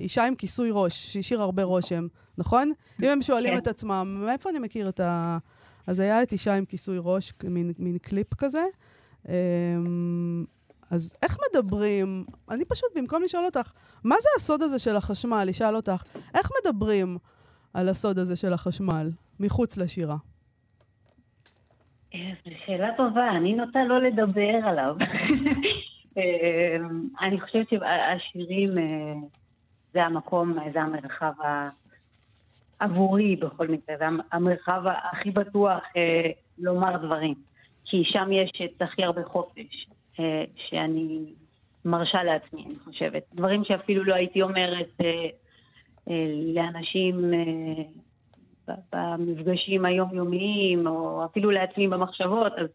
[SPEAKER 1] אישה עם כיסוי ראש, שהשאיר הרבה רושם, נכון? אם הם שואלים
[SPEAKER 6] כן.
[SPEAKER 1] את עצמם, מאיפה אני מכיר את ה... אז היה את אישה עם כיסוי ראש, מין, מין קליפ כזה. אה, אז איך מדברים? אני פשוט, במקום לשאול אותך, מה זה הסוד הזה של החשמל? אשאל אותך, איך מדברים על הסוד הזה של החשמל, מחוץ לשירה?
[SPEAKER 6] אה, זו שאלה טובה, אני נוטה לא לדבר עליו. אה, אני חושבת שהשירים אה, זה המקום, זה המרחב ה- עבורי בכל מקרה, זה המ- המרחב הכי בטוח לומר דברים. כי שם יש את הכי הרבה חופש, שאני מרשה לעצמי, אני חושבת. דברים שאפילו לא הייתי אומרת לאנשים במפגשים היומיומיים, או אפילו לעצמי במחשבות, אז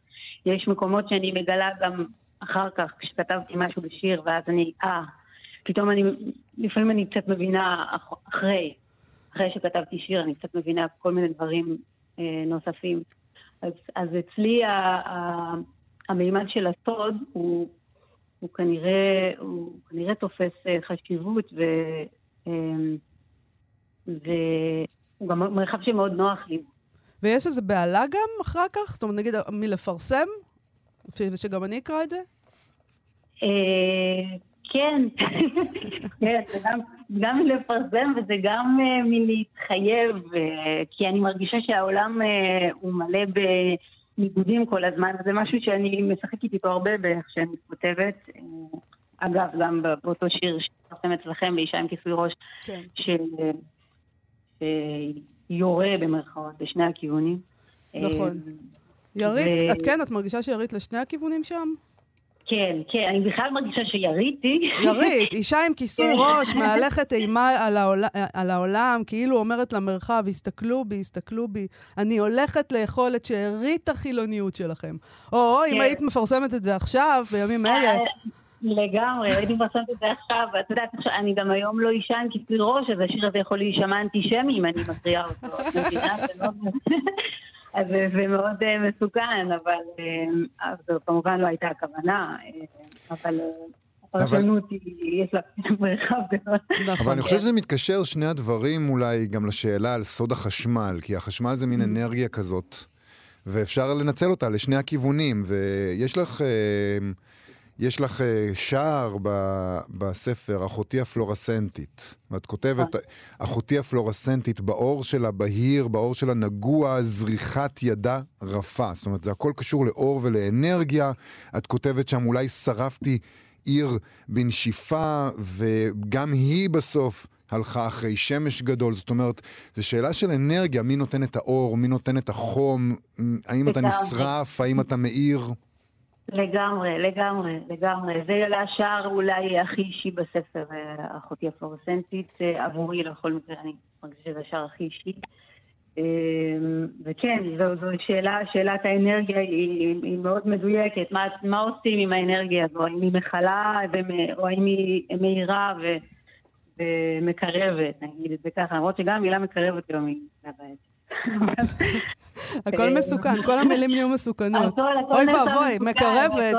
[SPEAKER 6] יש מקומות שאני מגלה גם אחר כך, כשכתבתי משהו בשיר, ואז אני, אה, פתאום אני, לפעמים אני קצת מבינה אח- אחרי, אחרי שכתבתי שיר, אני קצת מבינה כל מיני דברים אה, נוספים. אז, אז אצלי ה, ה, המימד של הסוד הוא, הוא, כנראה, הוא כנראה תופס אה, חשיבות, ו, אה, והוא גם מרחב שמאוד נוח לי.
[SPEAKER 1] ויש איזו בהלה גם אחר כך? זאת אומרת, נגיד, מלפרסם? ושגם אני אקרא את זה?
[SPEAKER 6] אה, כן, כן, זה גם, גם לפרסם וזה גם אה, מלהתחייב, אה, כי אני מרגישה שהעולם הוא מלא בניגודים כל הזמן, וזה משהו שאני משחקת איתו הרבה באיך שאני כותבת. אגב, גם באותו שיר שפרסם אצלכם, באישה עם כיסוי ראש,
[SPEAKER 1] כן.
[SPEAKER 6] ש- שיורה במרכאות בשני הכיוונים.
[SPEAKER 1] נכון.
[SPEAKER 6] אה,
[SPEAKER 1] ירית,
[SPEAKER 6] ו-
[SPEAKER 1] את כן, את מרגישה שירית לשני הכיוונים שם?
[SPEAKER 6] כן, כן, אני בכלל מרגישה שיריתי.
[SPEAKER 1] ירית, אישה עם כיסוי
[SPEAKER 6] כן.
[SPEAKER 1] ראש, מהלכת אימה על העולם, על העולם, כאילו אומרת למרחב, הסתכלו בי, הסתכלו בי. אני הולכת לאכול את שארית החילוניות שלכם. או, אם
[SPEAKER 6] כן.
[SPEAKER 1] היית מפרסמת את זה עכשיו, בימים אלה,
[SPEAKER 6] אה, לגמרי, הייתי מפרסמת את זה עכשיו, ואת יודעת, אני גם היום לא עם כיסוי ראש, אז השיר הזה יכול להישמע אנטישמי אם אני מקריאה אותו. זה מאוד- אז זה זה מאוד אה, מסוכן, אבל אה, זו כמובן לא הייתה הכוונה, אה, אבל הפרשנות היא, יש לה מרחב גדול.
[SPEAKER 1] נכון.
[SPEAKER 2] אבל אני חושב שזה מתקשר שני הדברים אולי גם לשאלה על סוד החשמל, כי החשמל זה מין אנרגיה כזאת, ואפשר לנצל אותה לשני הכיוונים, ויש לך... אה, יש לך אה, שער ב- בספר, אחותי הפלורסנטית. ואת כותבת, אחותי הפלורסנטית, באור שלה בהיר, באור שלה נגוע, זריחת ידה רפה. זאת אומרת, זה הכל קשור לאור ולאנרגיה. את כותבת שם, אולי שרפתי עיר בנשיפה, וגם היא בסוף הלכה אחרי שמש גדול, זאת אומרת, זו שאלה של אנרגיה, מי נותן את האור, מי נותן את החום, האם אתה. נשרף, האם אתה מאיר.
[SPEAKER 6] לגמרי, לגמרי, לגמרי. זה השער אולי הכי אישי בספר, אה, אחותי הפלורסנטית. אה, עבורי, לכל מקרה, אני מרגישה שזה השער הכי אישי. אה, וכן, זו, זו שאלה, שאלת האנרגיה היא, היא מאוד מדויקת. מה, מה עושים עם האנרגיה הזו? האם היא מכלה או האם היא מאירה ו, ומקרבת, נגיד את זה ככה. למרות שגם המילה מקרבת היום היא בעייתית.
[SPEAKER 1] הכל מסוכן, כל המילים נהיו מסוכנות. אוי ואבוי, מקרבת,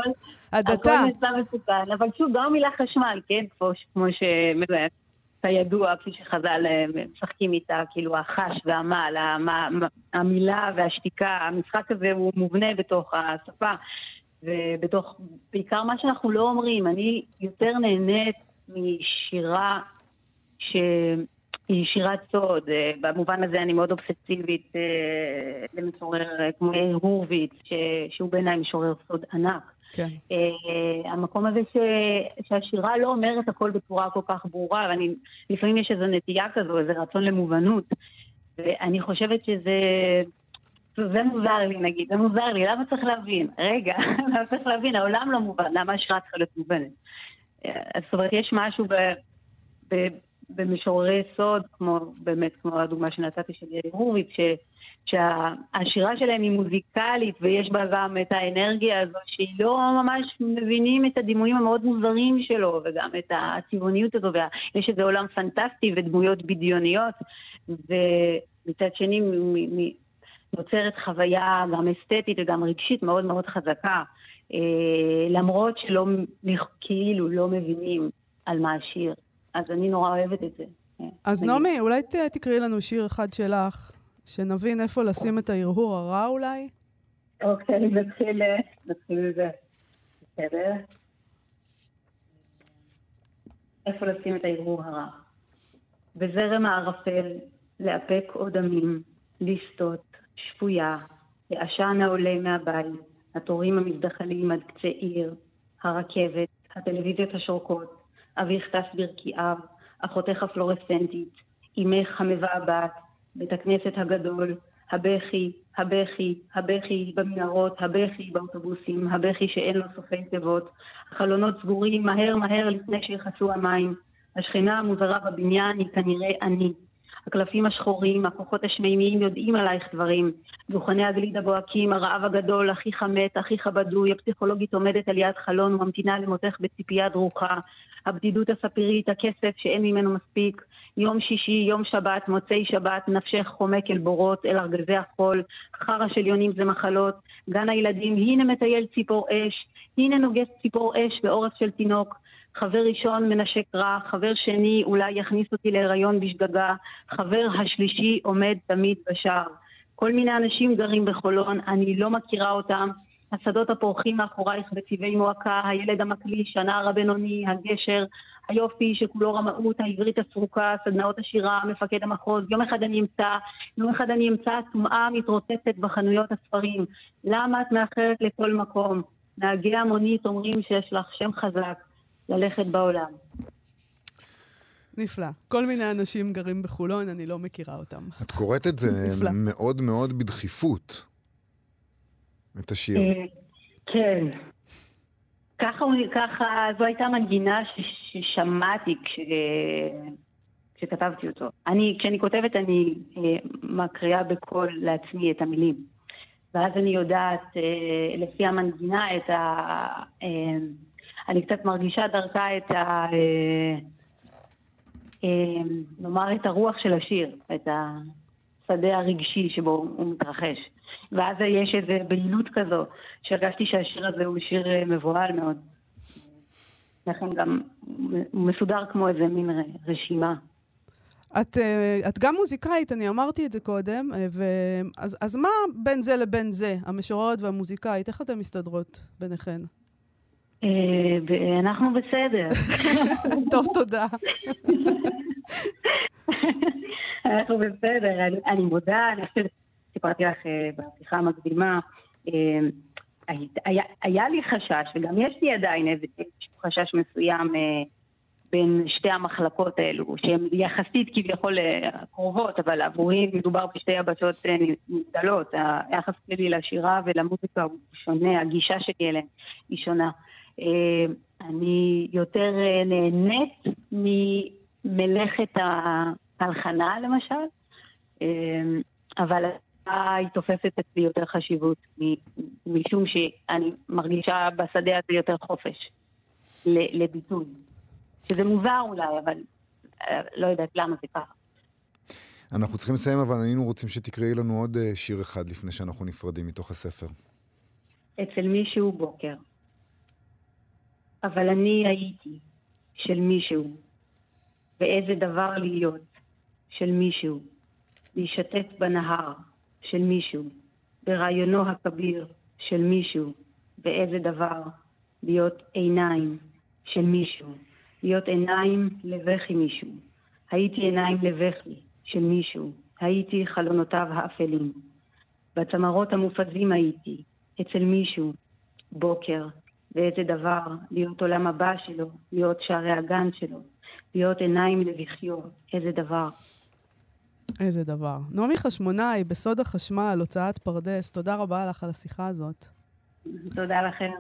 [SPEAKER 1] הדתה.
[SPEAKER 6] הכל נעשה מסוכן, אבל שוב, גם המילה חשמל, כן? כמו, ש- כמו שכידוע, כפי שחז"ל אה, משחקים איתה, כאילו החש המה- המילה והשתיקה, המשחק הזה הוא מובנה בתוך השפה, ובתוך, בעיקר מה שאנחנו לא אומרים, אני יותר נהנית משירה שהיא שירת סוד, אה, במובן הזה אני מאוד אובססיבית אה, למשורר אה, כמו הורוביץ, ש- שהוא בעיניי משורר סוד ענק.
[SPEAKER 1] כן.
[SPEAKER 6] המקום הזה ש, שהשירה לא אומרת הכל בצורה כל כך ברורה, ואני, לפעמים יש איזו נטייה כזו, איזה רצון למובנות, ואני חושבת שזה... זה מוזר לי נגיד, זה מוזר לי, למה צריך להבין? רגע, למה צריך להבין? העולם לא מובן, למה השירה צריכה להיות מובנת? זאת אומרת, יש משהו ב, ב, במשוררי סוד, כמו באמת, כמו הדוגמה שנתתי של יאיר הורוביץ, שהשירה שלהם היא מוזיקלית ויש בה גם את האנרגיה הזו שהיא לא ממש מבינים את הדימויים המאוד מוזרים שלו וגם את הצבעוניות הזו ויש איזה עולם פנטסטי ודמויות בדיוניות ומצד שני נוצרת חוויה גם אסתטית וגם רגשית מאוד מאוד חזקה אה, למרות שלא כאילו לא מבינים על מה השיר אז אני נורא אוהבת את זה. אה,
[SPEAKER 1] אז
[SPEAKER 6] נגיד.
[SPEAKER 1] נעמי, אולי ת- תקראי לנו שיר אחד שלך, שנבין איפה לשים את ההרהור הרע אולי?
[SPEAKER 6] אוקיי, נתחיל, נתחיל מזה. בסדר? איפה לשים את הערעור הרע? בזרם הערפל, לאפק עוד עמים, לסטות, שפויה, לעשן העולה מהבית, התורים המזדחלים עד קצה עיר, הרכבת, הטלוויזיות השורקות, אביך טס ברקיעיו, אחותך הפלורסנטית, אמך המבעבעת, בית הכנסת הגדול, הבכי, הבכי, הבכי במנהרות, הבכי באוטובוסים, הבכי שאין לו סופי תיבות, החלונות סגורים מהר מהר לפני שיכסו המים, השכנה המוזרה בבניין היא כנראה אני. הקלפים השחורים, הכוחות השמימיים יודעים עלייך דברים. דוכני הגלידה בוהקים, הרעב הגדול, אחיך מת, אחיך בדוי, הפסיכולוגית עומדת על יד חלון וממתינה למותך בציפייה דרוכה. הבדידות הספירית, הכסף שאין ממנו מספיק. יום שישי, יום שבת, מוצאי שבת, נפשך חומק אל בורות, אל ארגזי החול. חרא של יונים זה מחלות. גן הילדים, הנה מטייל ציפור אש. הנה נוגס ציפור אש בעורף של תינוק. חבר ראשון מנשק רע, חבר שני אולי יכניס אותי להיריון בשגגה, חבר השלישי עומד תמיד בשער. כל מיני אנשים גרים בחולון, אני לא מכירה אותם. השדות הפורחים מאחורייך בצבעי מועקה, הילד המקליש, הנער הבינוני, הגשר, היופי שכולו רמאות, העברית הסרוקה, סדנאות השירה, מפקד המחוז. יום אחד אני אמצא, יום אחד אני אמצא טומאה מתרוצצת בחנויות הספרים. למה את מאחרת לכל מקום? נהגי המונית אומרים שיש לך שם חזק. ללכת בעולם.
[SPEAKER 1] נפלא. כל מיני אנשים גרים בחולון, אני לא מכירה אותם.
[SPEAKER 2] את קוראת את זה. מאוד מאוד בדחיפות, את השיר.
[SPEAKER 6] אה, כן. ככה, ככה, זו הייתה מנגינה ששמעתי כש... כשכתבתי אותו. אני, כשאני כותבת, אני אה, מקריאה בקול לעצמי את המילים. ואז אני יודעת, אה, לפי המנגינה, את ה... אה, אני קצת מרגישה דרכה את ה... אה, אה, נאמר את הרוח של השיר, את השדה הרגשי שבו הוא מתרחש. ואז יש איזו בהילות כזו, שהרגשתי שהשיר הזה הוא שיר אה, מבוהל מאוד. לכן גם הוא מסודר כמו איזה מין רשימה.
[SPEAKER 1] את, אה, את גם מוזיקאית, אני אמרתי את זה קודם, אה, ו... אז, אז מה בין זה לבין זה, המשוררת והמוזיקאית, איך אתן מסתדרות ביניכן?
[SPEAKER 6] ואנחנו בסדר.
[SPEAKER 1] טוב, תודה.
[SPEAKER 6] אנחנו בסדר, אני, אני מודה, אני חושבת, סיפרתי לך אה, בשיחה המקדימה, אה, היה, היה לי חשש, וגם יש לי עדיין איזה חשש מסוים אה, בין שתי המחלקות האלו, שהן יחסית כביכול קרובות, אבל עבורי מדובר בשתי יבשות נבדלות. היחס שלי לשירה ולמוזיקה הוא שונה, הגישה שלי אליהן היא שונה. אני יותר נהנית ממלאכת ההלחנה למשל, אבל היא תופסת אצלי יותר חשיבות, משום שאני מרגישה בשדה הזה יותר חופש לביטוי. שזה מוזר אולי, אבל אה, לא יודעת למה זה ככה.
[SPEAKER 2] אנחנו צריכים לסיים, אבל היינו רוצים שתקראי לנו עוד אה, שיר אחד לפני שאנחנו נפרדים מתוך הספר.
[SPEAKER 6] אצל מישהו בוקר. אבל אני הייתי של מישהו, ואיזה דבר להיות של מישהו, להשתת בנהר של מישהו, ברעיונו הכביר של מישהו, ואיזה דבר להיות עיניים של מישהו. להיות עיניים לבכי מישהו. הייתי עיניים לבכי של מישהו. הייתי חלונותיו האפלים. בצמרות המופזים הייתי, אצל מישהו, בוקר, ואיזה דבר, להיות עולם הבא שלו, להיות שערי הגן שלו, להיות עיניים לבכיו, איזה דבר.
[SPEAKER 1] איזה דבר. נעמי חשמונאי, בסוד החשמל, הוצאת פרדס, תודה רבה לך על השיחה הזאת.
[SPEAKER 6] תודה לכם.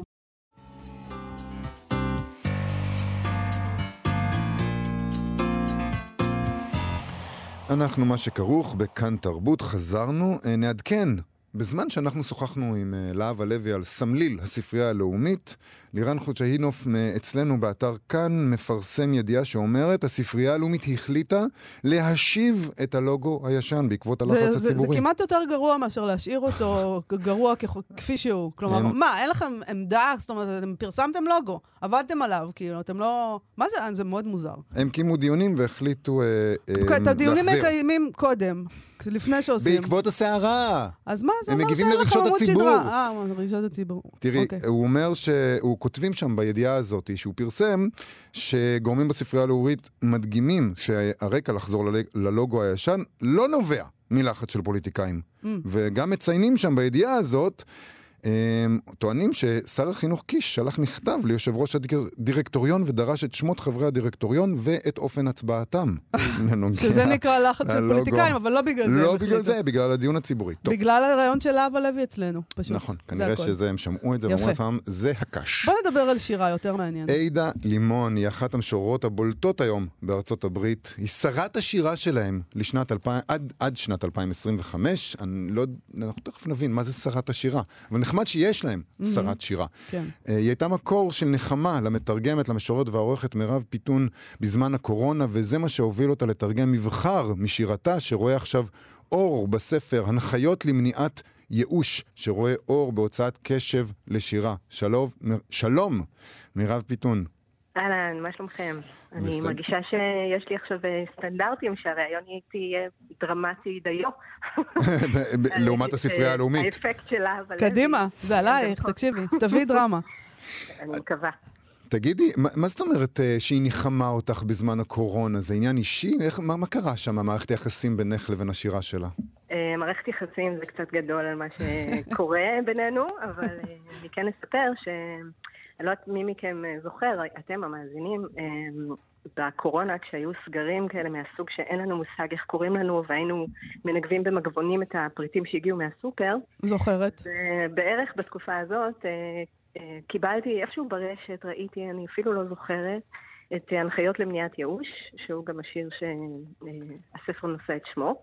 [SPEAKER 2] אנחנו מה שכרוך בכאן תרבות, חזרנו, אה, נעדכן. בזמן שאנחנו שוחחנו עם אה, להב הלוי על סמליל הספרייה הלאומית, לירן חודשהינוף אצלנו באתר כאן מפרסם ידיעה שאומרת, הספרייה הלאומית החליטה להשיב את הלוגו הישן בעקבות הלחץ
[SPEAKER 1] זה,
[SPEAKER 2] הציבורי.
[SPEAKER 1] זה, זה כמעט יותר גרוע מאשר להשאיר אותו גרוע כפי שהוא. כלומר, הם... מה, אין לכם עמדה? זאת אומרת, אתם פרסמתם לוגו, עבדתם עליו, כאילו, אתם לא... מה זה? זה מאוד מוזר.
[SPEAKER 2] הם קיימו דיונים והחליטו אה,
[SPEAKER 1] אה, אוקיי, את הדיונים מקיימים קודם, לפני שעושים.
[SPEAKER 2] בעקבות הסערה.
[SPEAKER 1] אז מה, זה
[SPEAKER 2] אומר שאין לכם עמוד שדרה.
[SPEAKER 1] אה, רגשות הציבור.
[SPEAKER 2] תראי, אוקיי. הוא אומר שהוא כותבים שם בידיעה הזאת שהוא פרסם, שגורמים בספרייה הלאומית מדגימים שהרקע לחזור ללוגו הישן לא נובע מלחץ של פוליטיקאים. Mm. וגם מציינים שם בידיעה הזאת טוענים ששר החינוך קיש שלח מכתב ליושב ראש הדירקטוריון ודרש את שמות חברי הדירקטוריון ואת אופן הצבעתם.
[SPEAKER 1] שזה נקרא לחץ של פוליטיקאים, אבל לא בגלל זה.
[SPEAKER 2] לא בגלל זה, בגלל הדיון הציבורי.
[SPEAKER 1] בגלל הרעיון של להב הלוי אצלנו, פשוט.
[SPEAKER 2] נכון, כנראה שזה, הם שמעו את זה ואמרו לעצמם, זה הקש.
[SPEAKER 1] בוא נדבר על שירה יותר מעניינת.
[SPEAKER 2] עידה לימון היא אחת המשוררות הבולטות היום בארצות הברית. היא שרת השירה שלהם לשנת 2000, עד, שנת 2025. אני לא, אנחנו תכף נבין מה זה שרת השירה. אבל נחמד שיש להם mm-hmm. שרת שירה. כן. Uh, היא הייתה מקור של נחמה למתרגמת, למשוררת והעורכת מירב פיתון בזמן הקורונה, וזה מה שהוביל אותה לתרגם מבחר משירתה, שרואה עכשיו אור בספר, הנחיות למניעת ייאוש, שרואה אור בהוצאת קשב לשירה. שלום, שלום, מירב פיתון.
[SPEAKER 7] אהלן, מה שלומכם? אני מרגישה שיש לי עכשיו אה, סטנדרטים שהראיון תהיה דרמטי דיו.
[SPEAKER 2] לעומת הספרייה הלאומית.
[SPEAKER 7] האפקט שלה, אבל...
[SPEAKER 1] קדימה, זה עלייך, תקשיבי, תביאי דרמה.
[SPEAKER 7] אני מקווה.
[SPEAKER 2] תגידי, מה, זאת אומרת אה, שהיא ניחמה אותך בזמן הקורונה? זה עניין אישי? מה, קרה שם, מערכת היחסים בינך לבין השירה שלה?
[SPEAKER 7] אה, מערכת יחסים זה קצת גדול על מה שקורה בינינו, אבל אני כן אספר ש... אני לא יודעת מי מכם אה, זוכר, אתם המאזינים, אה, בקורונה כשהיו סגרים כאלה מהסוג שאין לנו מושג איך קוראים לנו והיינו מנגבים במגבונים את הפריטים שהגיעו מהסופר.
[SPEAKER 1] זוכרת.
[SPEAKER 7] בערך בתקופה הזאת אה, קיבלתי איפשהו ברשת, ראיתי, אני אפילו לא זוכרת, את הנחיות למניעת ייאוש, שהוא גם השיר שהספר נושא את שמו.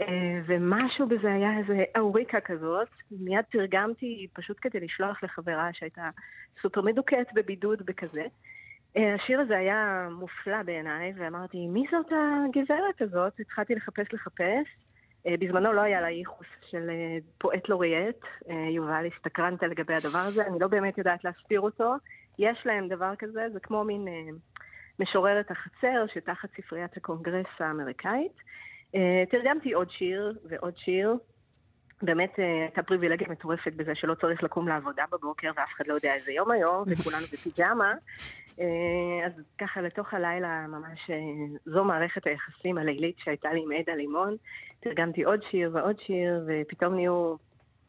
[SPEAKER 7] אה, ומשהו בזה היה איזה אוריקה כזאת, מיד תרגמתי פשוט כדי לשלוח לחברה שהייתה סופר מדוכאת בבידוד בכזה. אה, השיר הזה היה מופלא בעיניי, ואמרתי, מי זאת הגברת הזאת? התחלתי לחפש לחפש. אה, בזמנו לא היה לה ייחוס של פואט לוריאט, יובל הסתקרנת לגבי הדבר הזה, אני לא באמת יודעת להסביר אותו. יש להם דבר כזה, זה כמו מין משוררת החצר שתחת ספריית הקונגרס האמריקאית. אה, תרגמתי עוד שיר ועוד שיר. באמת אה, הייתה פריבילגיה מטורפת בזה שלא צריך לקום לעבודה בבוקר ואף אחד לא יודע איזה יום היום וכולנו בפיג'מה. אה, אז ככה לתוך הלילה ממש זו מערכת היחסים הלילית שהייתה לי עם עדה לימון. תרגמתי עוד שיר ועוד שיר ופתאום נהיו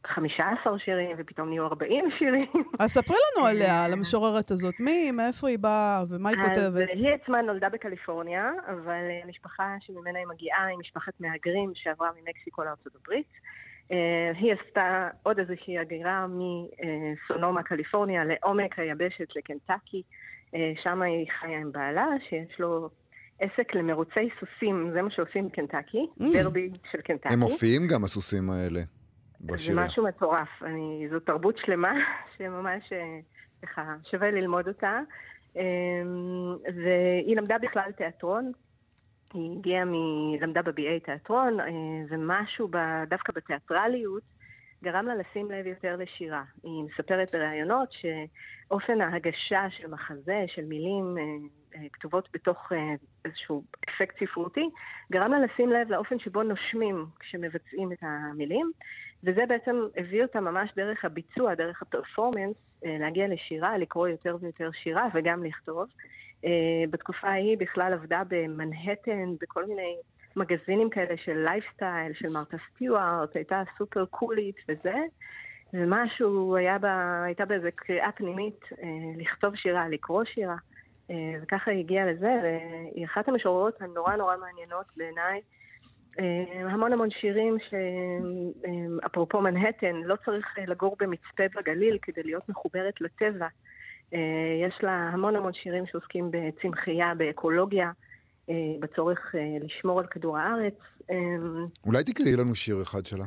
[SPEAKER 7] 15 שירים, ופתאום נהיו 40 שירים.
[SPEAKER 1] אז ספרי לנו עליה, על המשוררת הזאת. מי, מאיפה היא באה, ומה היא
[SPEAKER 7] אז
[SPEAKER 1] כותבת?
[SPEAKER 7] היא עצמה נולדה בקליפורניה, אבל אה, המשפחה שממנה היא מגיעה היא משפחת מהגרים שעברה ממקסיקו לארצות הברית. אה, היא עשתה עוד איזושהי הגירה מסונומה, קליפורניה, לעומק היבשת לקנטקי. אה, שם היא חיה עם בעלה, שיש לו עסק למרוצי סוסים, זה מה שעושים בקנטקי,
[SPEAKER 1] Mm.
[SPEAKER 7] דרבי של קנטקי.
[SPEAKER 2] הם מופיעים גם, הסוסים האלה,
[SPEAKER 7] זה
[SPEAKER 2] בשירה.
[SPEAKER 7] משהו מטורף. אני, זו תרבות שלמה שממש אה, ככה שווה ללמוד אותה. אה, והיא למדה בכלל תיאטרון. היא הגיעה מ... למדה ב-BA תיאטרון, אה, ומשהו ב... דווקא בתיאטרליות גרם לה לשים לב יותר לשירה. היא מספרת בראיונות שאופן ההגשה של מחזה, של מילים אה, כתובות בתוך איזשהו אפקט ספרותי, גרם לה לשים לב לאופן שבו נושמים כשמבצעים את המילים, וזה בעצם הביא אותה ממש דרך הביצוע, דרך הפרפורמנס, אה, להגיע לשירה, לקרוא יותר ויותר שירה וגם לכתוב. אה, בתקופה ההיא בכלל עבדה במנהטן, בכל מיני מגזינים כאלה של לייפסטייל, של מרתה סטיוארט, הייתה סופר קולית וזה, ומשהו, היה בה, הייתה באיזו קריאה פנימית אה, לכתוב שירה, לקרוא שירה, וככה היא הגיעה לזה, והיא אחת המשוררות הנורא נורא מעניינות בעיניי. אה, המון המון שירים שאפרופו מנהטן, לא צריך אה, לגור במצפה בגליל כדי להיות מחוברת לטבע. אה, יש לה המון המון שירים שעוסקים בצמחייה, באקולוגיה, אה, בצורך אה, לשמור על כדור הארץ. אה,
[SPEAKER 2] אולי תקראי לנו שיר אחד שלה.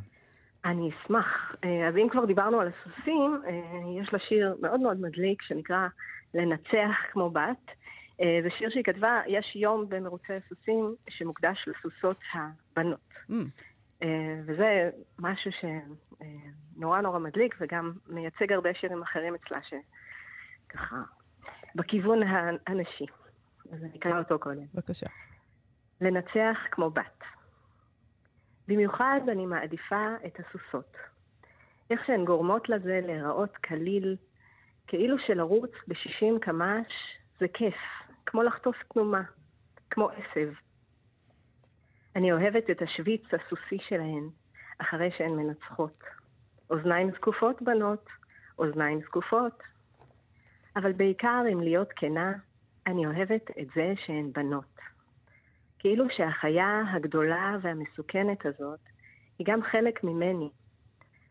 [SPEAKER 7] אני אשמח. אה, אז אם כבר דיברנו על הסוסים, אה, יש לה שיר מאוד מאוד מדליק שנקרא לנצח כמו בת. אה, זה שיר שהיא כתבה, יש יום במרוצי הסוסים שמוקדש לסוסות הבנות.
[SPEAKER 1] Mm.
[SPEAKER 7] אה, וזה משהו שנורא נורא מדליק וגם מייצג הרבה שירים אחרים אצלה שככה בכיוון הנשי. אז אני אקרא אותו קודם.
[SPEAKER 1] בבקשה.
[SPEAKER 7] לנצח כמו בת. במיוחד אני מעדיפה את הסוסות. איך שהן גורמות לזה להיראות קליל, כאילו שלרוץ ב-60 קמ"ש זה כיף, כמו לחטוף תנומה, כמו עשב. אני אוהבת את השוויץ הסוסי שלהן, אחרי שהן מנצחות. אוזניים זקופות, בנות, אוזניים זקופות. אבל בעיקר, אם להיות כנה, אני אוהבת את זה שהן בנות. כאילו שהחיה הגדולה והמסוכנת הזאת היא גם חלק ממני,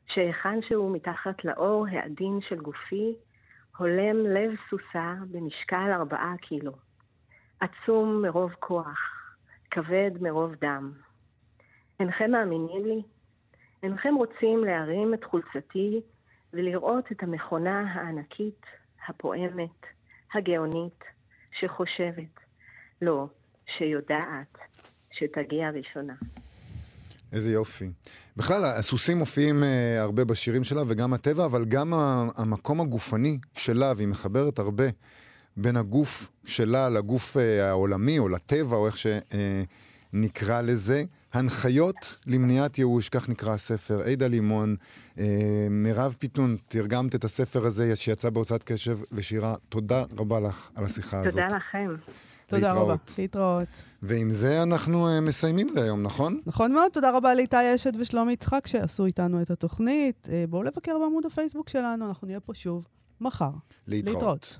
[SPEAKER 7] שהיכן שהוא מתחת לאור העדין של גופי, הולם לב סוסה במשקל ארבעה קילו. עצום מרוב כוח, כבד מרוב דם. אינכם מאמינים לי? אינכם רוצים להרים את חולצתי ולראות את המכונה הענקית, הפועמת, הגאונית, שחושבת, לא, שיודעת, שתגיע ראשונה.
[SPEAKER 2] איזה יופי. בכלל, הסוסים מופיעים אה, הרבה בשירים שלה, וגם הטבע, אבל גם המקום הגופני שלה, והיא מחברת הרבה בין הגוף שלה לגוף אה, העולמי, או לטבע, או איך שנקרא לזה. הנחיות למניעת ייאוש, כך נקרא הספר. עדה לימון, אה, מירב פיתון, תרגמת את הספר הזה שיצא בהוצאת קשב לשירה. תודה רבה לך על השיחה הזאת.
[SPEAKER 7] תודה לכם.
[SPEAKER 1] תודה רבה.
[SPEAKER 2] להתראות.
[SPEAKER 1] להתראות.
[SPEAKER 2] ועם זה אנחנו אה, מסיימים להיום, נכון?
[SPEAKER 1] נכון מאוד, תודה רבה לאיתי אשת ושלומי יצחק שעשו איתנו את התוכנית. אה, בואו לבקר בעמוד הפייסבוק שלנו, אנחנו נהיה פה שוב מחר.
[SPEAKER 2] להתראות.